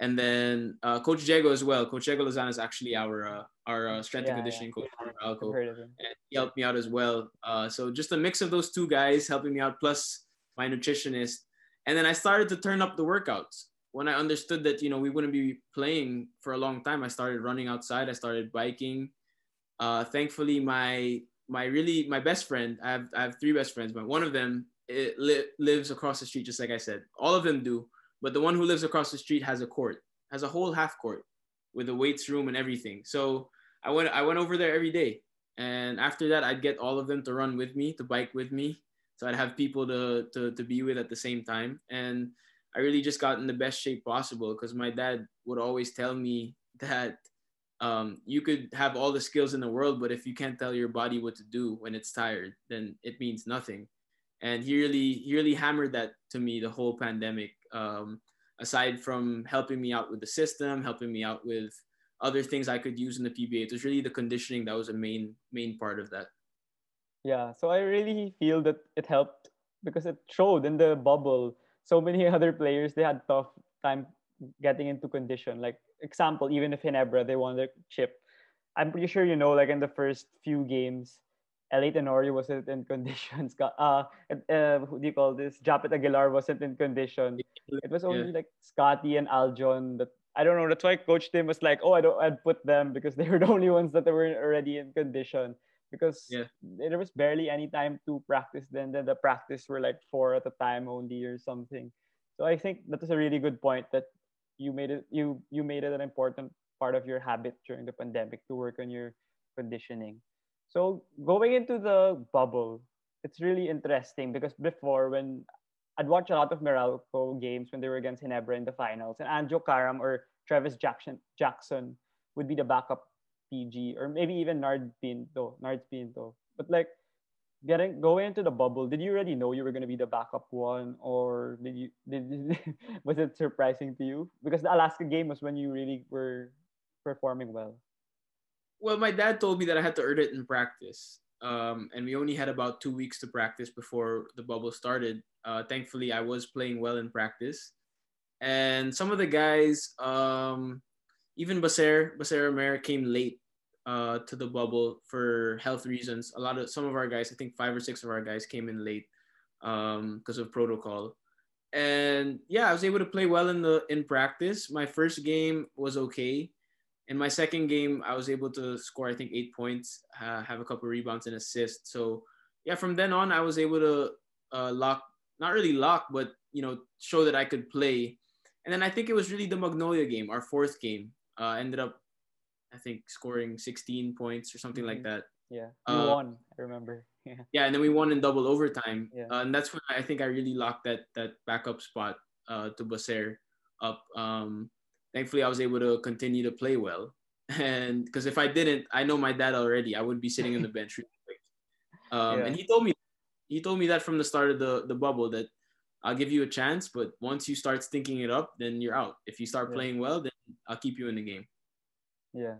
and then uh, Coach Diego as well. Coach Diego Lozano is actually our uh, our uh, strength Yeah, and conditioning coach from I've Alco heard of him. and he helped me out as well. Uh, so just a mix of those two guys helping me out, plus my nutritionist. And then I started to turn up the workouts. When I understood that you know we wouldn't be playing for a long time, I started running outside. I started biking. Uh, thankfully, my my really my best friend. I have I have three best friends, but one of them it li- lives across the street, just like I said. All of them do, but the one who lives across the street has a court, has a whole half court with a weights room and everything. So I went I went over there every day. And after that I'd get all of them to run with me, to bike with me. So I'd have people to to, to be with at the same time. And I really just got in the best shape possible because my dad would always tell me that um, you could have all the skills in the world, but if you can't tell your body what to do when it's tired, then it means nothing. And he really, he really hammered that to me the whole pandemic. Um, aside from helping me out with the system, helping me out with other things I could use in the PBA, it was really the conditioning that was a main main part of that. Yeah, so I really feel that it helped because it showed in the bubble. So many other players they had tough time getting into condition. Like example, even if Ginebra they won the chip, I'm pretty sure you know like in the first few games, LA Tenorio wasn't in conditions. Uh, uh, who do you call this? Japet Aguilar wasn't in condition. It was only yeah. like Scotty and Aljon that I don't know. That's why Coach Tim was like, "Oh, I don't. I'd put them because they were the only ones that were already in condition." Because yeah. there was barely any time to practice. Then, then the practice were like four at a time only or something. So I think that is a really good point that you made it. You you made it an important part of your habit during the pandemic to work on your conditioning. So going into the bubble, it's really interesting because before when I'd watch a lot of Meralco games when they were against Ginebra in the finals, and Anjo Caram or Travis Jackson Jackson would be the backup PG, or maybe even Nard Pinto, Nard Pinto. But like getting going into the bubble, did you already know you were gonna be the backup one, or did you did was it surprising to you? Because the Alaska game was when you really were performing well. Well, my dad told me that I had to earn it in practice. Um, and we only had about two weeks to practice before the bubble started. Uh, thankfully, I was playing well in practice. And some of the guys, um, even Baser, Baser Amer came late uh, to the bubble for health reasons. A lot of some of our guys, I think five or six of our guys came in late because um, of protocol. And yeah, I was able to play well in the in practice. My first game was okay in my second game, I was able to score, I think, eight points, uh, have a couple rebounds and assists. So, yeah, from then on, I was able to uh, lock, not really lock, but, you know, show that I could play. And then I think it was really the Magnolia game, our fourth game. Uh, ended up, I think, scoring 16 points or something mm-hmm. like that. Yeah, you uh, won, I remember. Yeah. yeah, and then we won in double overtime. Yeah. Uh, and that's when I think I really locked that that backup spot uh, to Baser up. Um, thankfully I was able to continue to play well. And because if I didn't, I know my dad already. I would be sitting on the bench really quick. Um, yeah. And he told me, he told me that from the start of the the bubble that I'll give you a chance, but once you start stinking it up, then you're out. If you start yeah. playing well, then I'll keep you in the game. Yeah.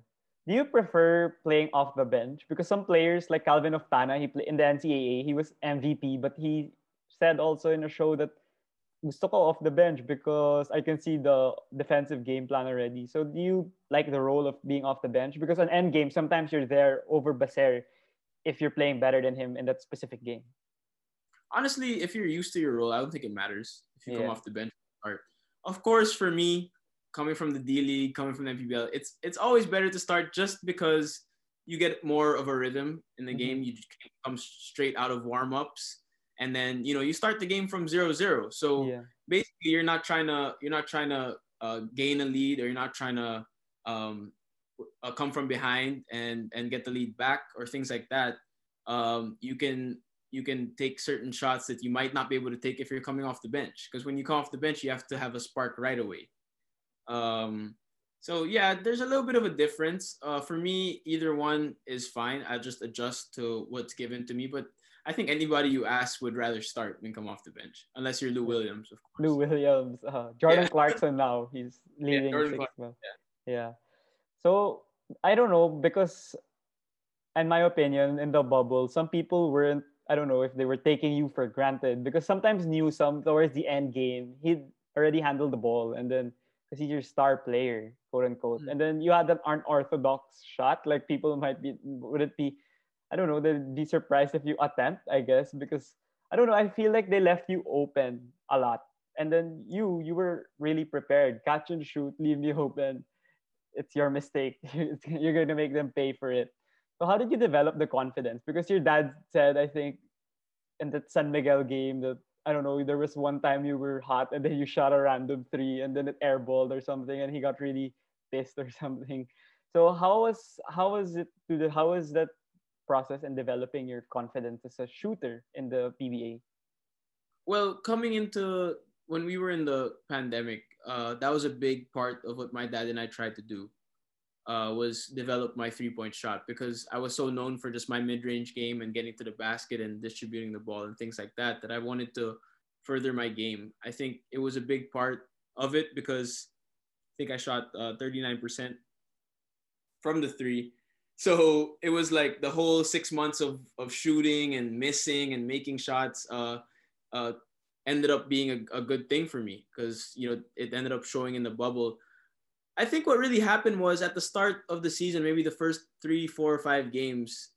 Do you prefer playing off the bench? Because some players like Calvin of Oftana, he played in the NCAA, he was MVP, but he said also in a show that gusto ko off the bench because I can see the defensive game plan already. So do you like the role of being off the bench? Because on end game, sometimes you're there over Baser if you're playing better than him in that specific game. Honestly, if you're used to your role, I don't think it matters if you yeah. come off the bench. Of course, for me, coming from the D League, coming from the MPBL, it's it's always better to start just because you get more of a rhythm in the mm-hmm. game. You come straight out of warm ups and then you know you start the game from zero zero. So yeah. basically, you're not trying to you're not trying to uh, gain a lead, or you're not trying to um, uh, come from behind and and get the lead back, or things like that. Um, you can you can take certain shots that you might not be able to take if you're coming off the bench. Because when you come off the bench, you have to have a spark right away. Um, so yeah, there's a little bit of a difference. Uh, for me, either one is fine. I just adjust to what's given to me. But I think anybody you ask would rather start than come off the bench, unless you're Lou Williams, of course. Lou Williams, uh, Jordan yeah. Clarkson now he's leading yeah, six yeah. yeah. So I don't know because, in my opinion, in the bubble, some people weren't. I don't know if they were taking you for granted because sometimes Newsome towards the end game he'd already handled the ball and then because he's your star player, quote unquote, mm-hmm. and then you had that unorthodox shot. Like people might be, would it be I don't know, they'd be surprised if you attempt, I guess, because I don't know, I feel like they left you open a lot. And then you, you were really prepared. Catch and shoot, leave me open. It's your mistake. You're going to make them pay for it. So, how did you develop the confidence? Because your dad said, I think, in that San Miguel game that I don't know, there was one time you were hot and then you shot a random three and then it airballed or something and he got really pissed or something. So how was how was it to the how was that process in developing your confidence as a shooter in the PBA? Well, coming into when we were in the pandemic, uh, that was a big part of what my dad and I tried to do. Uh, was develop my three point shot because I was so known for just my mid range game and getting to the basket and distributing the ball and things like that that I wanted to further my game. I think it was a big part of it because I think I shot uh, 39% from the three. So it was like the whole six months of, of shooting and missing and making shots uh, uh, ended up being a, a good thing for me because you know it ended up showing in the bubble I think what really happened was at the start of the season, maybe the first three, four, or five games,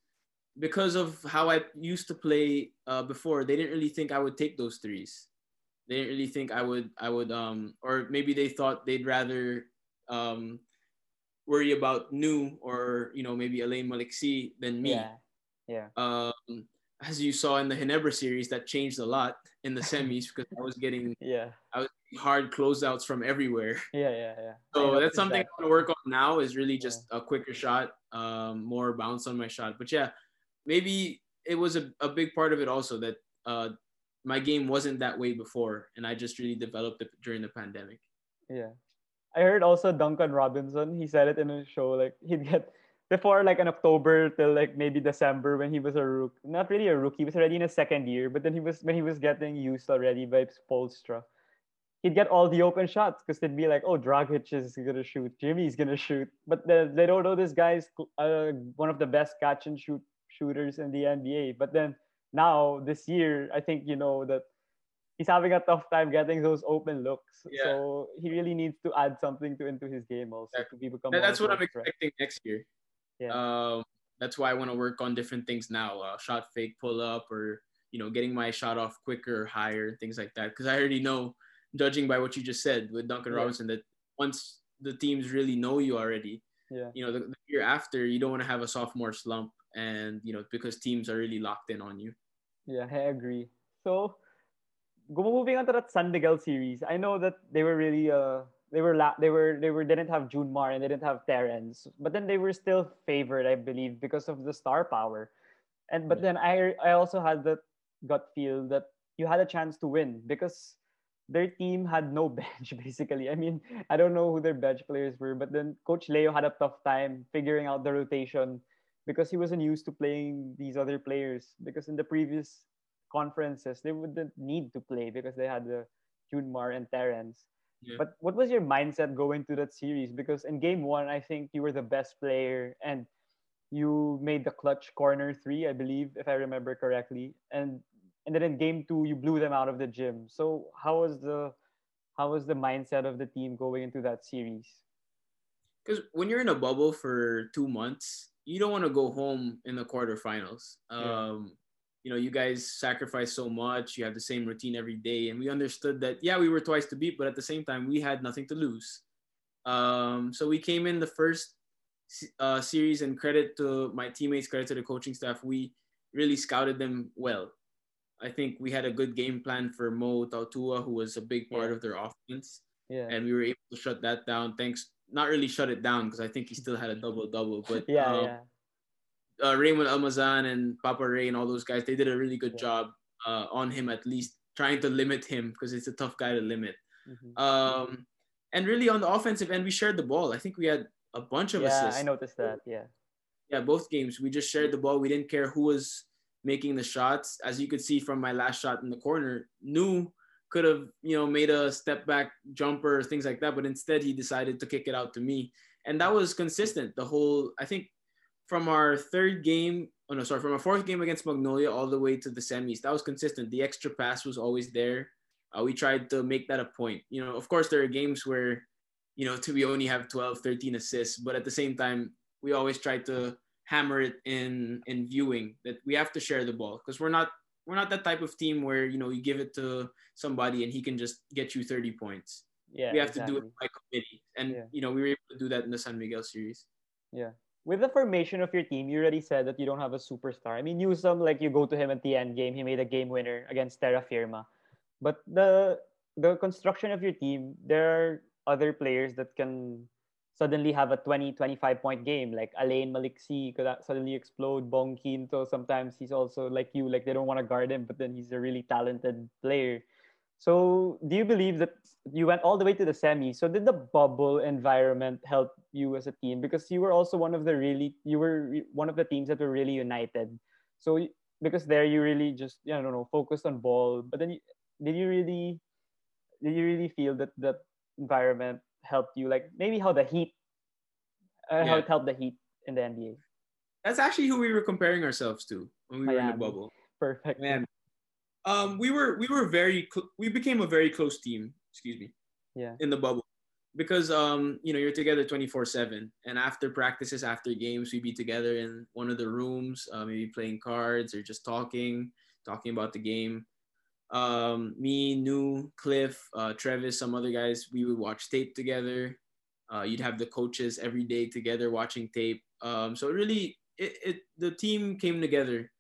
because of how I used to play uh, before, they didn't really think I would take those threes. They didn't really think I would, I would, um, or maybe they thought they'd rather um, worry about new or you know maybe Allein Maliksi than me. Yeah. Yeah. Um, as you saw in the Ginebra series, that changed a lot in the semis because I was getting Yeah. Hard closeouts from everywhere. Yeah. Yeah. Yeah. So that's something that. I want to work on now is really just a quicker shot, um, more bounce on my shot. But yeah, maybe it was a, a big part of it also that uh, my game wasn't that way before, and I just really developed it during the pandemic. Yeah. I heard also Duncan Robinson, he said it in a show, like he'd get before like in October till like maybe December when he was a rook not really a rookie, he was already in his second year, but then he was when he was getting used already by Spoelstra. He'd get all the open shots because they'd be like, oh, Dragic is gonna shoot, Jimmy's gonna shoot. But the, they don't know this guy's uh, one of the best catch and shoot shooters in the NBA. But then now this year, I think you know that he's having a tough time getting those open looks. Yeah. So he really needs to add something to into his game also Exactly. to be become. That- that's what I'm threat. expecting next year. Yeah. Um, that's why I want to work on different things now. Uh, shot fake, pull up, or you know, getting my shot off quicker, higher, things like that. Because I already know, judging by what you just said with Duncan Yeah. Robinson, that once the teams really know you already, Yeah. you know, the, the year after, you don't want to have a sophomore slump, and you know, because teams are really locked in on you. Yeah, I agree. So, moving on to that San Miguel series. I know that they were really uh they were la- they were they were didn't have June Mar and they didn't have Terrence, but then they were still favored, I believe, because of the star power. And but then I I also had that gut feel that you had a chance to win because their team had no bench basically. I mean, I don't know who their bench players were, but then Coach Leo had a tough time figuring out the rotation because he wasn't used to playing these other players because in the previous conferences they wouldn't need to play because they had the Junmar and Terrence. Yeah. But what was your mindset going to that series? Because in game one, I think you were the best player and you made the clutch corner three, I believe, if I remember correctly. And and then in game two, you blew them out of the gym. So how was the how was the mindset of the team going into that series? because when you're in a bubble for two months, you don't want to go home in the quarterfinals. Yeah. Um, you know, you guys sacrifice so much. You have the same routine every day, and we understood that. Yeah, we were twice to beat, but at the same time, we had nothing to lose. Um, so we came in the first uh, series, and credit to my teammates, credit to the coaching staff. We really scouted them well. I think we had a good game plan for Mo Tautua, who was a big part Yeah. of their offense Yeah. and we were able to shut that down. Thanks, not really shut it down because I think he still had a double double, but yeah, um, yeah. uh, Raymond Almazan and Papa Ray and all those guys, they did a really good Yeah. job uh, on him at least trying to limit him because it's a tough guy to limit. Mhm. Um, and really on the offensive end, we shared the ball. I think we had a bunch of assists. Yeah, assists. I noticed that. Yeah. Yeah, both games we just shared the ball. We didn't care who was making the shots. As you could see from my last shot in the corner, New could have you know made a step back jumper, things like that, but instead he decided to kick it out to me, and that was consistent the whole. I think from our third game, oh no, sorry, from our fourth game against Magnolia all the way to the semis, that was consistent. The extra pass was always there. Uh, we tried to make that a point. You know, of course, there are games where, you know, to we only have 12, 13 assists, but at the same time, we always try to hammer it in in viewing that we have to share the ball because we're not we're not that type of team where you know you give it to somebody and he can just get you 30 points. Yeah. we have exactly. to do it by committee, and Yeah. you know we were able to do that in the San Miguel series. Yeah. With the formation of your team, you already said that you don't have a superstar. I mean, Newsome, like you go to him at the end game, he made a game winner against Terra Firma. But the the construction of your team, there are other players that can suddenly have a 20, 25 point game. Like Allein Maliksi could suddenly explode. Bong Quinto, sometimes he's also like you, like they don't want to guard him, but then he's a really talented player. So, do you believe that you went all the way to the semi? So, did the bubble environment help you as a team? Because you were also one of the really, you were one of the teams that were really united. So, because there you really just, I don't know, focused on ball. But then, you, did you really, did you really feel that that environment helped you? Like maybe how the Heat, uh, how it helped the Heat in the NBA. That's actually who we were comparing ourselves to when we were in the bubble. Perfect. Man, um, we were we were very cl- we became a very close team. Excuse me. Yeah. In the bubble, because um you know you're together twenty four seven, and after practices, after games, we'd be together in one of the rooms, uh, maybe playing cards or just talking, talking about the game. Um, me, New, Cliff, uh, Travis, some other guys, we would watch tape together. Uh, you'd have the coaches every day together watching tape. Um, so really, it, it the team came together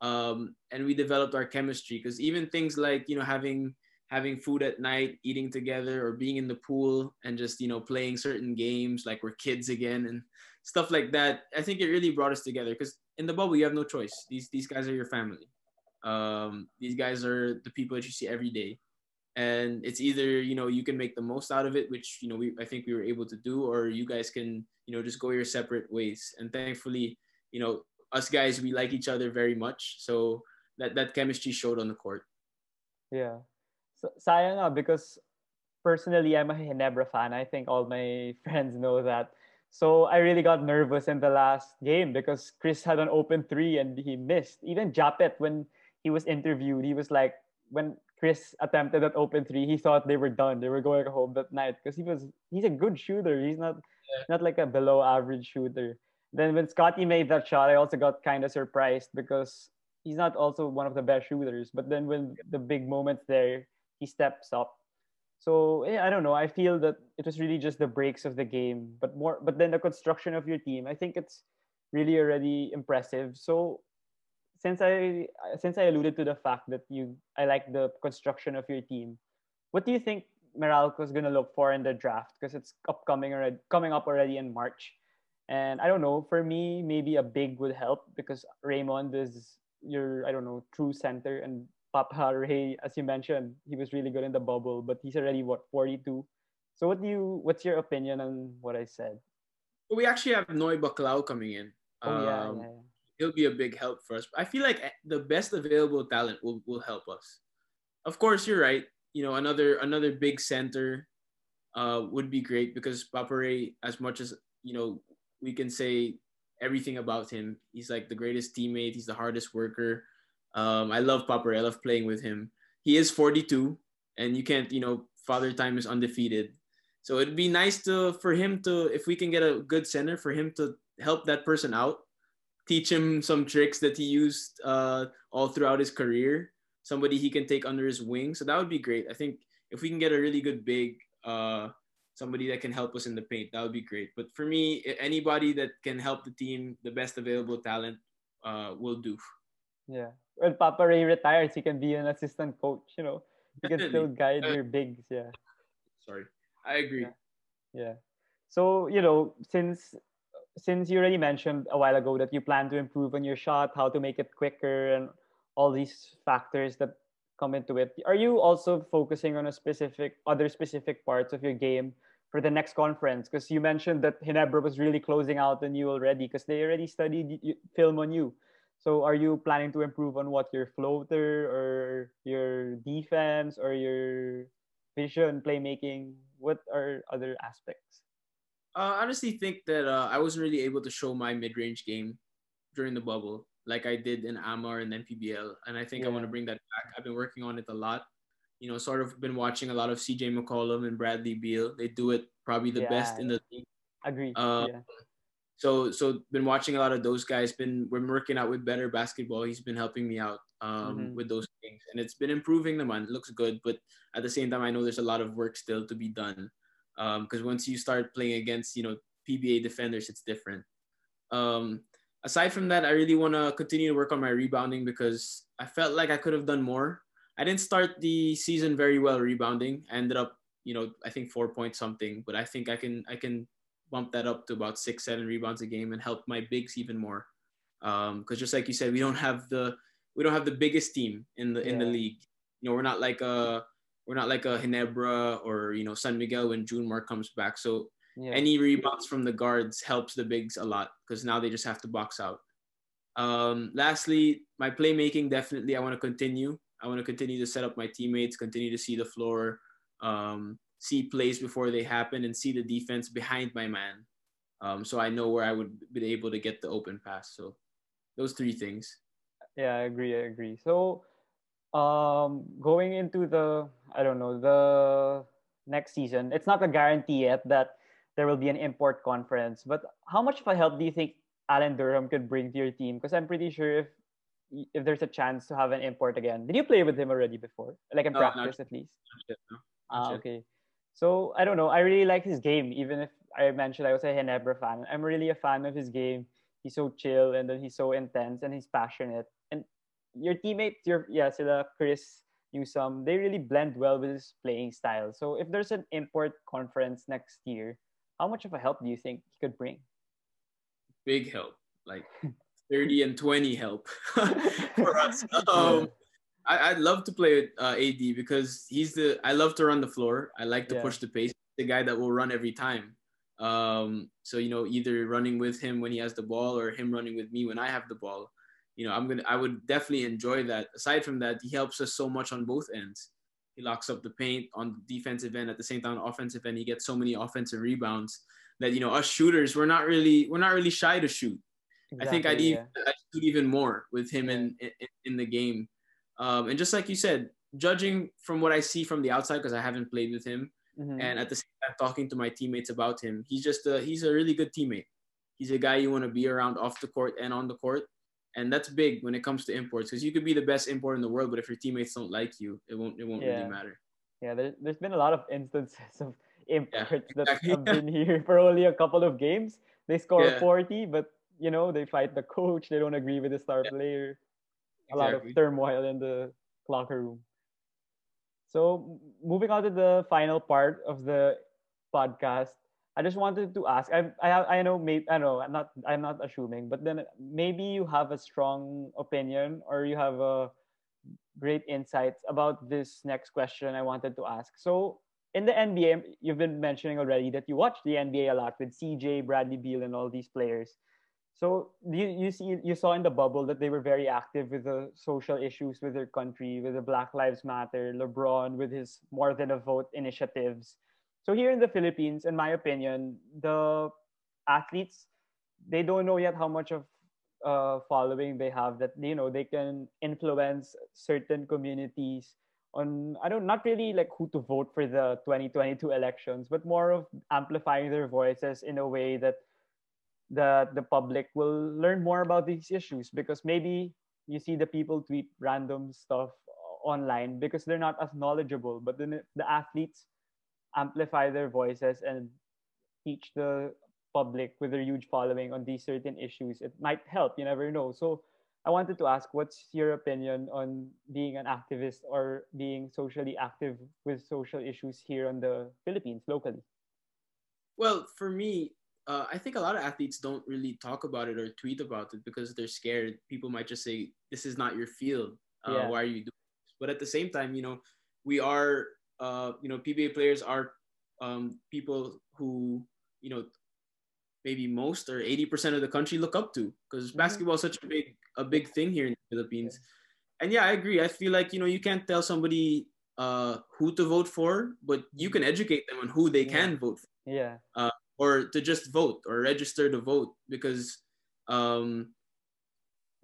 um, and we developed our chemistry because even things like you know having having food at night eating together or being in the pool and just you know playing certain games like we're kids again and stuff like that i think it really brought us together because in the bubble you have no choice these these guys are your family um, these guys are the people that you see every day and it's either you know you can make the most out of it which you know we i think we were able to do or you guys can you know just go your separate ways and thankfully you know us guys we like each other very much so that that chemistry showed on the court Yeah. So, sayang nga because personally I'm a Ginebra fan. I think all my friends know that. So I really got nervous in the last game because Chris had an open three and he missed. Even Japet, when he was interviewed, he was like, when Chris attempted that open three, he thought they were done. They were going home that night because he was he's a good shooter. He's not not like a below average shooter. Then when Scotty made that shot, I also got kind of surprised because he's not also one of the best shooters. But then when the big moments there, he steps up. So yeah, I don't know. I feel that it was really just the breaks of the game, but more. But then the construction of your team, I think it's really already impressive. So since I since I alluded to the fact that you, I like the construction of your team. What do you think Meralco is gonna look for in the draft? Because it's upcoming already, coming up already in March. And I don't know. For me, maybe a big would help because Raymond is your I don't know true center and Papa Ray, as you mentioned, he was really good in the bubble, but he's already what 42. So what do you what's your opinion on what I said? we actually have Noy Baclao coming in Oh yeah, Um, yeah, yeah. He'll be a big help for us. I feel like eh, the best available talent will, will help us. Of course, you're right. You know, another another big center uh, would be great because Papare, as much as you know, we can say everything about him. He's like the greatest teammate. He's the hardest worker. Um, I love Papare. I love playing with him. He is 42, and you can't, you know, Father Time is undefeated. So it'd be nice to for him to, if we can get a good center, for him to help that person out teach him some tricks that he used uh, all throughout his career. Somebody he can take under his wing. So that would be great. I think if we can get a really good big, uh, somebody that can help us in the paint, that would be great. But for me, anybody that can help the team, the best available talent, uh, will do. Yeah. When Papa Ray retires, he can be an assistant coach. You know, he can still guide Uh, your bigs. Yeah. Sorry, I agree. Yeah. Yeah. So, you know, since since you already mentioned a while ago that you plan to improve on your shot, how to make it quicker and all these factors that come into it, are you also focusing on a specific other specific parts of your game for the next conference? Because you mentioned that Ginebra was really closing out on you already because they already studied film on you. So are you planning to improve on what your floater or your defense or your vision, playmaking? What are other aspects? Uh, I honestly think that uh, I wasn't really able to show my mid-range game during the bubble like I did in AMA and MPBL, and I think I want to bring that back. I've been working on it a lot. You know, sort of been watching a lot of CJ McCollum and Bradley Beal. They do it probably the best in the league. Agree. Uh, yeah. So so been watching a lot of those guys. Been we're working out with better basketball. He's been helping me out um, Mhm. with those things, and it's been improving the man. It looks good, but at the same time, I know there's a lot of work still to be done. Because once you start playing against you know PBA defenders, it's different. Um, aside from that, I really want to continue to work on my rebounding because I felt like I could have done more. I didn't start the season very well rebounding. I ended up, you know, I think four point something, but I think I can I can bump that up to about six, seven rebounds a game and help my bigs even more. Because just like you said, we don't have the we don't have the biggest team in the in the league. You know, we're not like a we're not like a Ginebra or you know San Miguel when Junmar comes back. So Yeah. any rebounds from the guards helps the bigs a lot because now they just have to box out. Um, lastly, my playmaking definitely I want to continue. I want to continue to set up my teammates, continue to see the floor, um, see plays before they happen, and see the defense behind my man. Um, so I know where I would be able to get the open pass. So those three things. Yeah, I agree. I agree. So, um, going into the I don't know the next season, it's not a guarantee yet that there will be an import conference. But how much of a help do you think Allen Durham could bring to your team? Because I'm pretty sure if if there's a chance to have an import again, did you play with him already before, like in No, practice at least? No? Ah, okay. So I don't know. I really like his game, even if I mentioned I was a Ginebra fan. I'm really a fan of his game. He's so chill and then he's so intense and he's passionate. Your teammates, your yeah, sila Chris Newsome, they really blend well with his playing style. So if there's an import conference next year, how much of a help do you think he could bring? Big help, like 30 and 20 help for us. Um, I, I'd love to play with uh, AD because he's the. I love to run the floor. I like to Yeah. push the pace. The guy that will run every time. Um, so you know, either running with him when he has the ball or him running with me when I have the ball. You know, I'm gonna. I would definitely enjoy that. Aside from that, he helps us so much on both ends. He locks up the paint on the defensive end. At the same time, offensive end, he gets so many offensive rebounds that you know us shooters, we're not really we're not really shy to shoot. I think I'd Exactly, even I'd shoot even more with him in, in in the game. Um, and just like you said, judging from what I see from the outside, because I haven't played with him, Mhm. and at the same time talking to my teammates about him, he's just a he's a really good teammate. He's a guy you want to be around off the court and on the court, and that's big when it comes to imports because you could be the best import in the world, but if your teammates don't like you, it won't it won't Yeah. really matter. Yeah, there, there's been a lot of instances of imports that exactly. have been here for only a couple of games. They score Yeah. 40, but you know, they fight the coach, they don't agree with the star player. A lot of turmoil in the locker room. So, moving on to the final part of the podcast, I just wanted to ask. I I I know maybe I know I'm not I'm not assuming, but then maybe you have a strong opinion or you have a great insights about this next question I wanted to ask. So, in the NBA, you've been mentioning already that you watch the NBA a lot with CJ, Bradley Beal, and all these players. So, you, you see you saw in the bubble that they were very active with the social issues with their country, with the Black Lives Matter, LeBron with his more than a vote initiatives. So here in the Philippines, in my opinion, the athletes they don't know yet how much of uh, following they have that you know they can influence certain communities on I don't not really like who to vote for the 2022 elections, but more of amplifying their voices in a way that that the public will learn more about these issues because maybe you see the people tweet random stuff online because they're not as knowledgeable, but then the athletes amplify their voices and teach the public with their huge following on these certain issues, it might help. You never know. So I wanted to ask, what's your opinion on being an activist or being socially active with social issues here in the Philippines locally? Well, for me, uh, I think a lot of athletes don't really talk about it or tweet about it because they're scared. People might just say, "This is not your field. Uh, Yeah. Why are you doing?" This? But at the same time, you know, we are, uh, you know, PBA players are um, people who, you know, maybe most or eighty percent of the country look up to because Mhm. basketball is such a big a big thing here in the Philippines. And yeah, I agree. I feel like you know you can't tell somebody uh, who to vote for, but you can educate them on who they Yeah. can vote for Yeah. or to just vote or register to vote because um,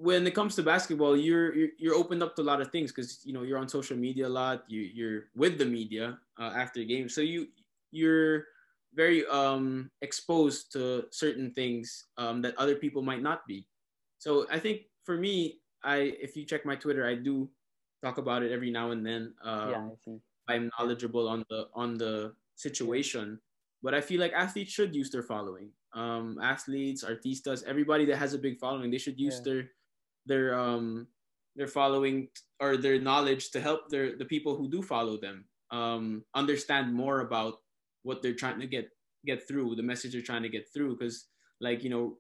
when it comes to basketball, you're you're, you're opened up to a lot of things because you know you're on social media a lot. You you're with the media uh, after games, so you you're very um, exposed to certain things um, that other people might not be. So I think for me, I if you check my Twitter, I do talk about it every now and then. Um, yeah, I see. I'm knowledgeable on the on the situation. But I feel like athletes should use their following. Um, athletes, artistas, everybody that has a big following, they should use Yeah. their their um their following or their knowledge to help their the people who do follow them um understand more about what they're trying to get get through, the message they're trying to get through. Because like you know,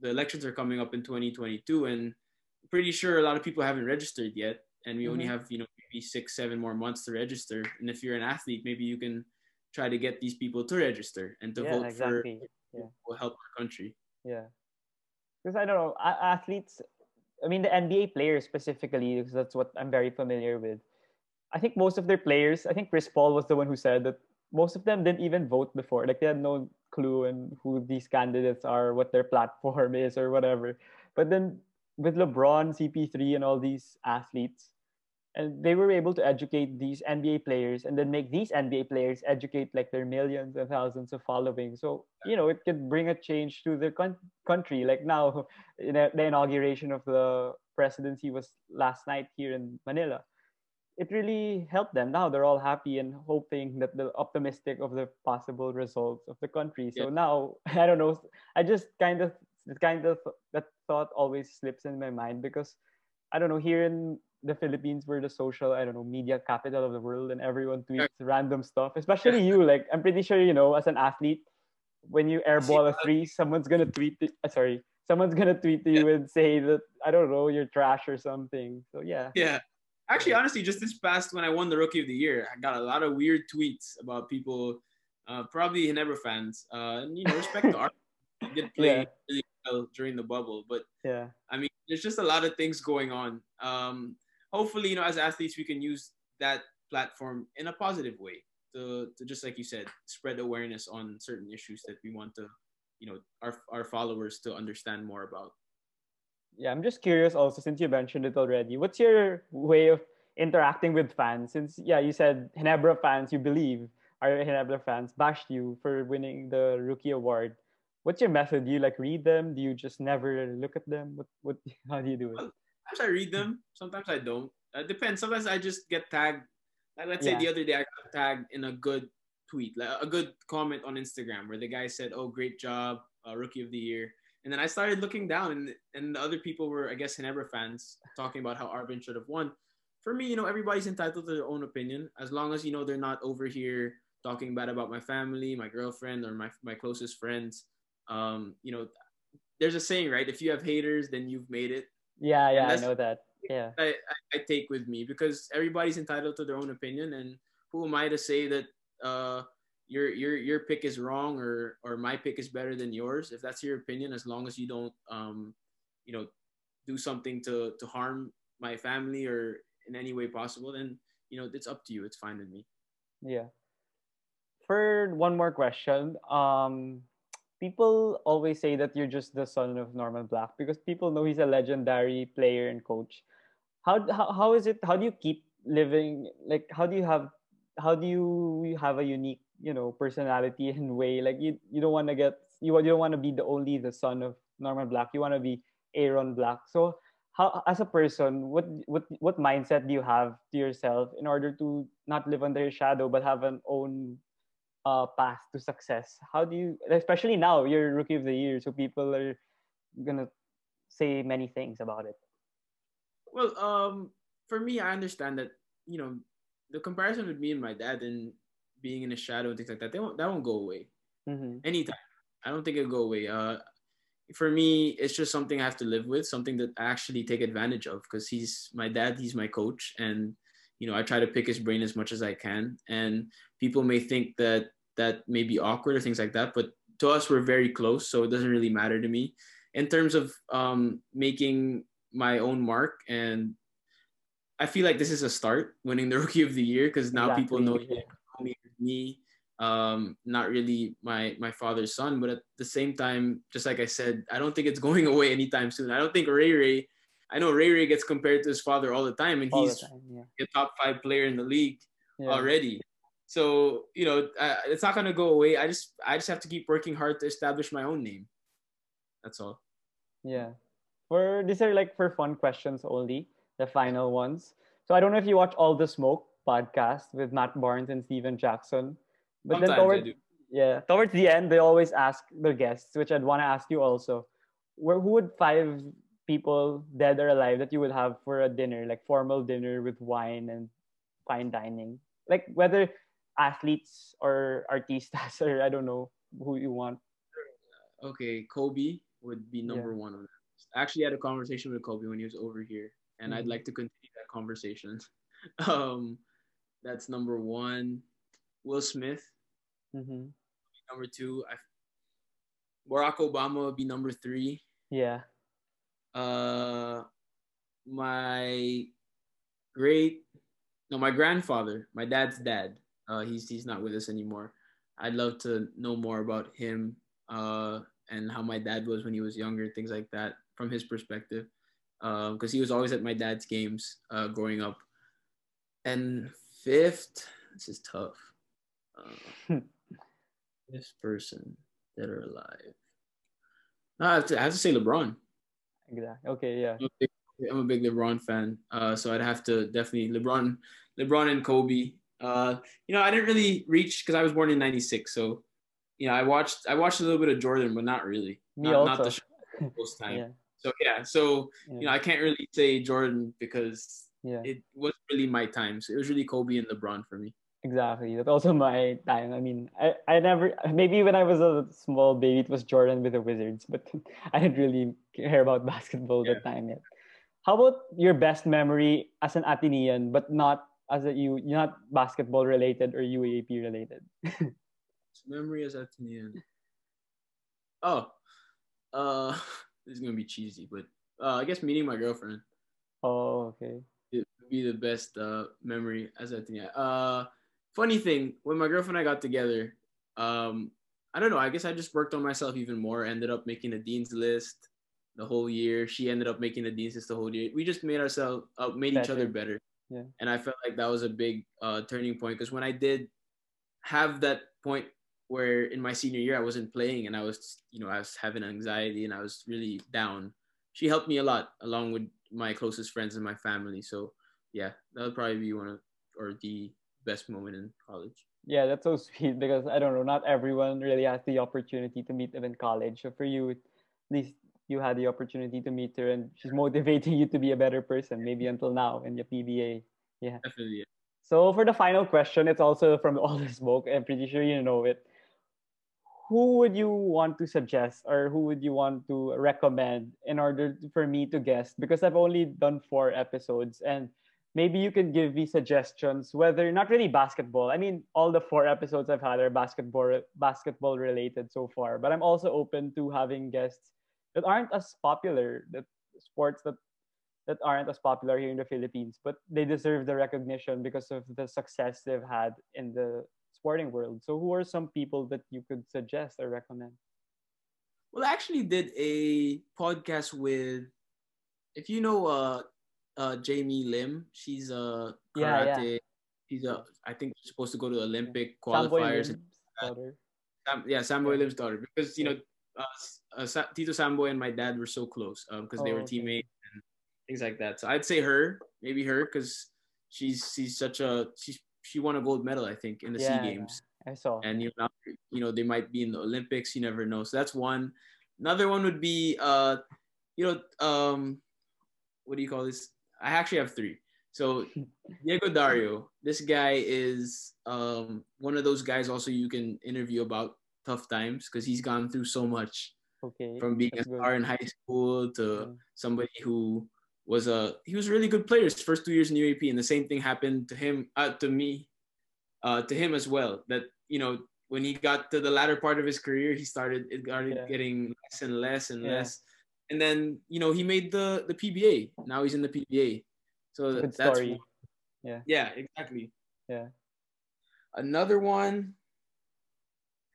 the elections are coming up in 2022, and pretty sure a lot of people haven't registered yet. and we only Mhm. have you know maybe six, seven more months to register. And if you're an athlete, maybe you can try to get these people to register and to yeah, vote exactly. for who will help our country. Yeah. Because I don't know, athletes, I mean, the NBA players specifically, because that's what I'm very familiar with. I think most of their players, I think Chris Paul was the one who said that most of them didn't even vote before. Like they had no clue and who these candidates are, what their platform is, or whatever. But then with LeBron, CP3, and all these athletes, and they were able to educate these NBA players and then make these NBA players educate like their millions and thousands of following. So you know it could bring a change to the con- country. Like now, you know, the inauguration of the presidency was last night here in Manila. It really helped them. Now they're all happy and hoping that the optimistic of the possible results of the country. So Yeah. now I don't know. I just kind of kind of that thought always slips in my mind because I don't know here in the Philippines we're the social I don't know media capital of the world and everyone tweets random stuff especially you like I'm pretty sure you know as an athlete when you airball a three someone's gonna tweet it, uh, sorry someone's gonna tweet to you and say that I don't know you're trash or something so yeah Yeah. Actually, honestly, just this past when I won the Rookie of the Year, I got a lot of weird tweets about people, uh, probably Ginebra fans. Uh, and, you know, respect to art. Did play Yeah. really well during the bubble, but yeah I mean, there's just a lot of things going on. Um, hopefully, you know, as athletes, we can use that platform in a positive way to, to just like you said, spread awareness on certain issues that we want to, you know, our our followers to understand more about. yeah I'm just curious also since you mentioned it already what's your way of interacting with fans? Since yeah you said Ginebra fans you believe are Ginebra fans bashed you for winning the rookie award. What's your method? Do you like read them? Do you just never look at them? What what how do you do it Sometimes I read them, sometimes I don't. It depends. Sometimes I just get tagged. Like let's say the other day I got tagged in a good tweet, like a good comment on Instagram where the guy said, "Oh, great job, uh, rookie of the year." And then I started looking down, and and the other people were, I guess, Ginebra fans talking about how Arvin should have won. For me, you know, everybody's entitled to their own opinion as long as you know they're not over here talking bad about my family, my girlfriend, or my my closest friends. Um, you know, there's a saying, right? If you have haters, then you've made it. Yeah yeah I know that. Yeah. I, I- take with me because everybody's entitled to their own opinion and who am I to say that uh your your your pick is wrong or or my pick is better than yours? If that's your opinion as long as you don't um you know do something to to harm my family or in any way possible then you know it's up to you. It's fine with me. Yeah. For one more question, um, people always say that you're just the son of Norman Black because people know he's a legendary player and coach. How how, how is it? How do you keep living? Like, how do you have? How do you have a unique, you know, personality and way? Like, you you don't want to get you you don't want to be the only the son of Norman Black. You want to be Aaron Black. So how as a person what what what mindset do you have to yourself in order to not live under your shadow but have an own uh, path to success how do you especially now you're rookie of the year so people are gonna say many things about it well um for me I understand that you know the comparison with me and my dad and being in a shadow and things like that they won't that won't go away mm-hmm. anytime. I don't think it'll go away. Uh, for me, it's just something I have to live with, something that I actually take advantage of because he's my dad, he's my coach, and you know I try to pick his brain as much as I can. And people may think that that may be awkward or things like that, but to us we're very close, so it doesn't really matter to me. In terms of um, making my own mark, and I feel like this is a start, winning the Rookie of the Year, because now people know me me um not really my my father's son but at the same time just like i said i don't think it's going away anytime soon i don't think ray ray i know ray ray gets compared to his father all the time and all he's the time yeah, a top five player in the league yeah. already so you know uh, it's not going to go away i just i just have to keep working hard to establish my own name that's all Yeah. For these are like for fun questions only, the final ones. So I don't know if you watch All the Smoke podcast with Matt Barnes and Stephen Jackson. But then Sometimes I towards yeah, towards the end they always ask their guests, which I'd want to ask you also. Where who would five people dead or alive that you would have for a dinner, like formal dinner with wine and fine dining? Like whether athletes or artistas or I don't know who you want. okay kobe would be number one on that list. i actually had a conversation with kobe when he was over here and I'd Mhm. like to continue that conversation. Um, that's number one. Will Smith, Mm-hmm. number two. I, Barack Obama would be number three. Yeah. Uh, my great, no, my grandfather, my dad's dad. Uh, he's he's not with us anymore. I'd love to know more about him. Uh, and how my dad was when he was younger, things like that, from his perspective. Um, because he was always at my dad's games uh, growing up. And fifth, this is tough. Uh, fifth person that are alive. No, I have to, I have to say LeBron. Exactly. Okay. Yeah. I'm a big, I'm a big LeBron fan, uh, so I'd have to definitely LeBron, LeBron and Kobe. Uh, you know, I didn't really reach because I was born in '96, so you know, I watched I watched a little bit of Jordan, but not really. Me not, also. Not the show most time. Yeah. So yeah, so Yeah. you know, I can't really say Jordan because yeah. it wasn't really my time. So it was really Kobe and LeBron for me. Exactly. That's also my time. I mean, I, I never, maybe when I was a small baby, it was Jordan with the Wizards, but I didn't really care about basketball Yeah. that time yet. How about your best memory as an Atenean, but not as a you, not basketball related or UAAP related? Memory as Atenean. Oh, uh, this is gonna be cheesy, but uh, I guess meeting my girlfriend. Oh, okay. it would be the best uh, memory as a teen. Uh, funny thing, when my girlfriend and I got together, um, I don't know. I guess I just worked on myself even more. Ended up making a dean's list the whole year. She ended up making a dean's list the whole year. We just made ourselves, uh, made each other better. Yeah. And I felt like that was a big uh, turning point because when I did have that point where in my senior year I wasn't playing and I was, you know, I was having anxiety and I was really down. She helped me a lot along with my closest friends and my family. So yeah, that would probably be one of or the best moment in college. Yeah, that's so sweet because I don't know, not everyone really has the opportunity to meet them in college. So for you, at least you had the opportunity to meet her and she's motivating you to be a better person, maybe until now in your PBA. Yeah. Definitely. yeah. So for the final question, it's also from All the Smoke. I'm pretty sure you know it. Who would you want to suggest or who would you want to recommend in order for me to guess? Because I've only done four episodes and maybe you can give me suggestions whether not really basketball. I mean, all the four episodes I've had are basketball basketball related so far, but I'm also open to having guests that aren't as popular, that sports that that aren't as popular here in the Philippines, but they deserve the recognition because of the success they've had in the sporting world. So, who are some people that you could suggest or recommend? Well, I actually did a podcast with, if you know, uh, uh, Jamie Lim. She's a karate. yeah. She's a, I think she's supposed to go to Olympic Samboy qualifiers. Daughter. Sam, yeah, Samboy Yeah. Lim's daughter. Because you know, uh, uh, Tito Samboy and my dad were so close because they Oh, were okay. teammates and things like that. So I'd say her, maybe her, because she's she's such a she's she won a gold medal I think in the Yeah, Sea Games. I saw. and you know, you know they might be in the Olympics. You never know. So that's one. Another one would be, uh, you know, um, what do you call this? I actually have three. So Diego Dario, this guy is um, one of those guys. Also, you can interview about tough times because he's gone through so much Okay. from being that's a good. star in high school to Yeah. somebody who was a he was a really good player his first two years in UAAP, and the same thing happened to him uh, to me, uh, to him as well. That you know when he got to the latter part of his career, he started it started Yeah. getting less and less and Yeah. less, and then you know he made the the PBA. Now he's in the PBA, so Good that's story. one. Yeah. yeah, exactly. Yeah. Another one.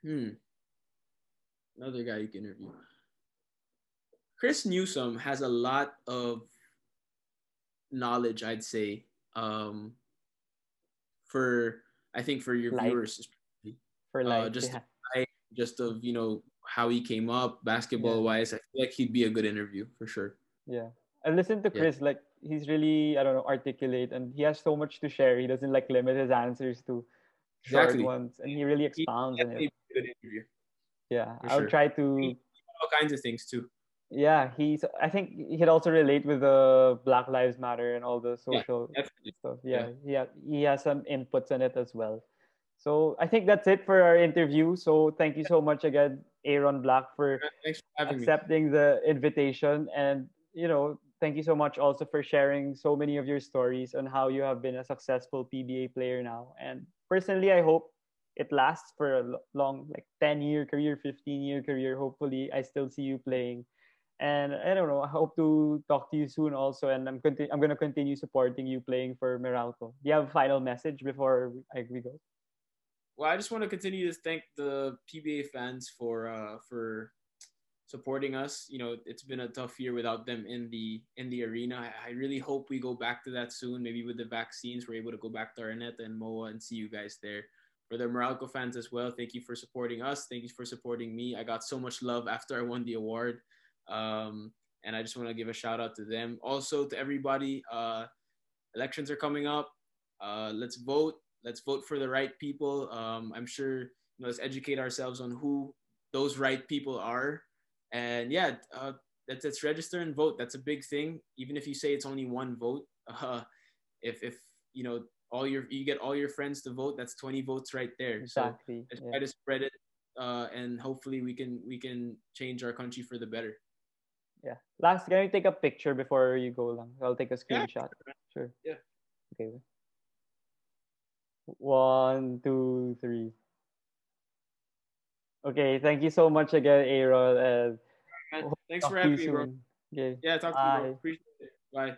Hmm. Another guy you can interview. Chris Newsome has a lot of knowledge, I'd say, um, for I think for your Life. viewers, For uh, just- yeah. just of you know how he came up basketball wise. I feel like he'd be a good interview for sure. Yeah. And listen to Yeah. Chris, like he's really, I don't know, articulate and he has so much to share. He doesn't like limit his answers to short Exactly. ones and he really He- expounds on it. good interview. Yeah. for I'll sure. try to All kinds of things too. yeah, he's I think he'd also relate with the Black Lives Matter and all the social Definitely. stuff. Yeah, he ha- he has some inputs on it as well. So I think that's it for our interview. So thank you so much again, Aaron Black, for having me. accepting the invitation and you know thank you so much also for sharing so many of your stories on how you have been a successful PBA player now. And personally, I hope it lasts for a long, like 10 year career, 15 year career. Hopefully, I still see you playing. And I don't know, I hope to talk to you soon also. And I'm, conti- I'm going to continue supporting you playing for Meralco. Do you have a final message before I, we go? Well, I just want to continue to thank the PBA fans for uh, for supporting us. You know, it's been a tough year without them in the in the arena. I, I really hope we go back to that soon. Maybe with the vaccines, we're able to go back to Araneta and MOA and see you guys there. For the Meralco fans as well, thank you for supporting us. Thank you for supporting me. I got so much love after I won the award. Um, and I just want to give a shout out to them. Also to everybody, uh, elections are coming up. Uh, let's vote. Let's vote for the right people. Um, I'm sure you know, let's educate ourselves on who those right people are and yeah, uh, let's, let's register and vote. That's a big thing. Even if you say it's only one vote, uh, if if you know all your you get all your friends to vote, that's 20 votes right there. Exactly. So yeah. try to spread it, uh, and hopefully we can we can change our country for the better. Yeah. Last, can you take a picture before you go lang? I'll take a screenshot. Yeah. Sure. Yeah. Okay. One, two, three. Okay, thank you so much again, Aaron. And Thanks for having me, bro. Okay. Yeah, talk Bye. to you, bro. Appreciate it. Bye.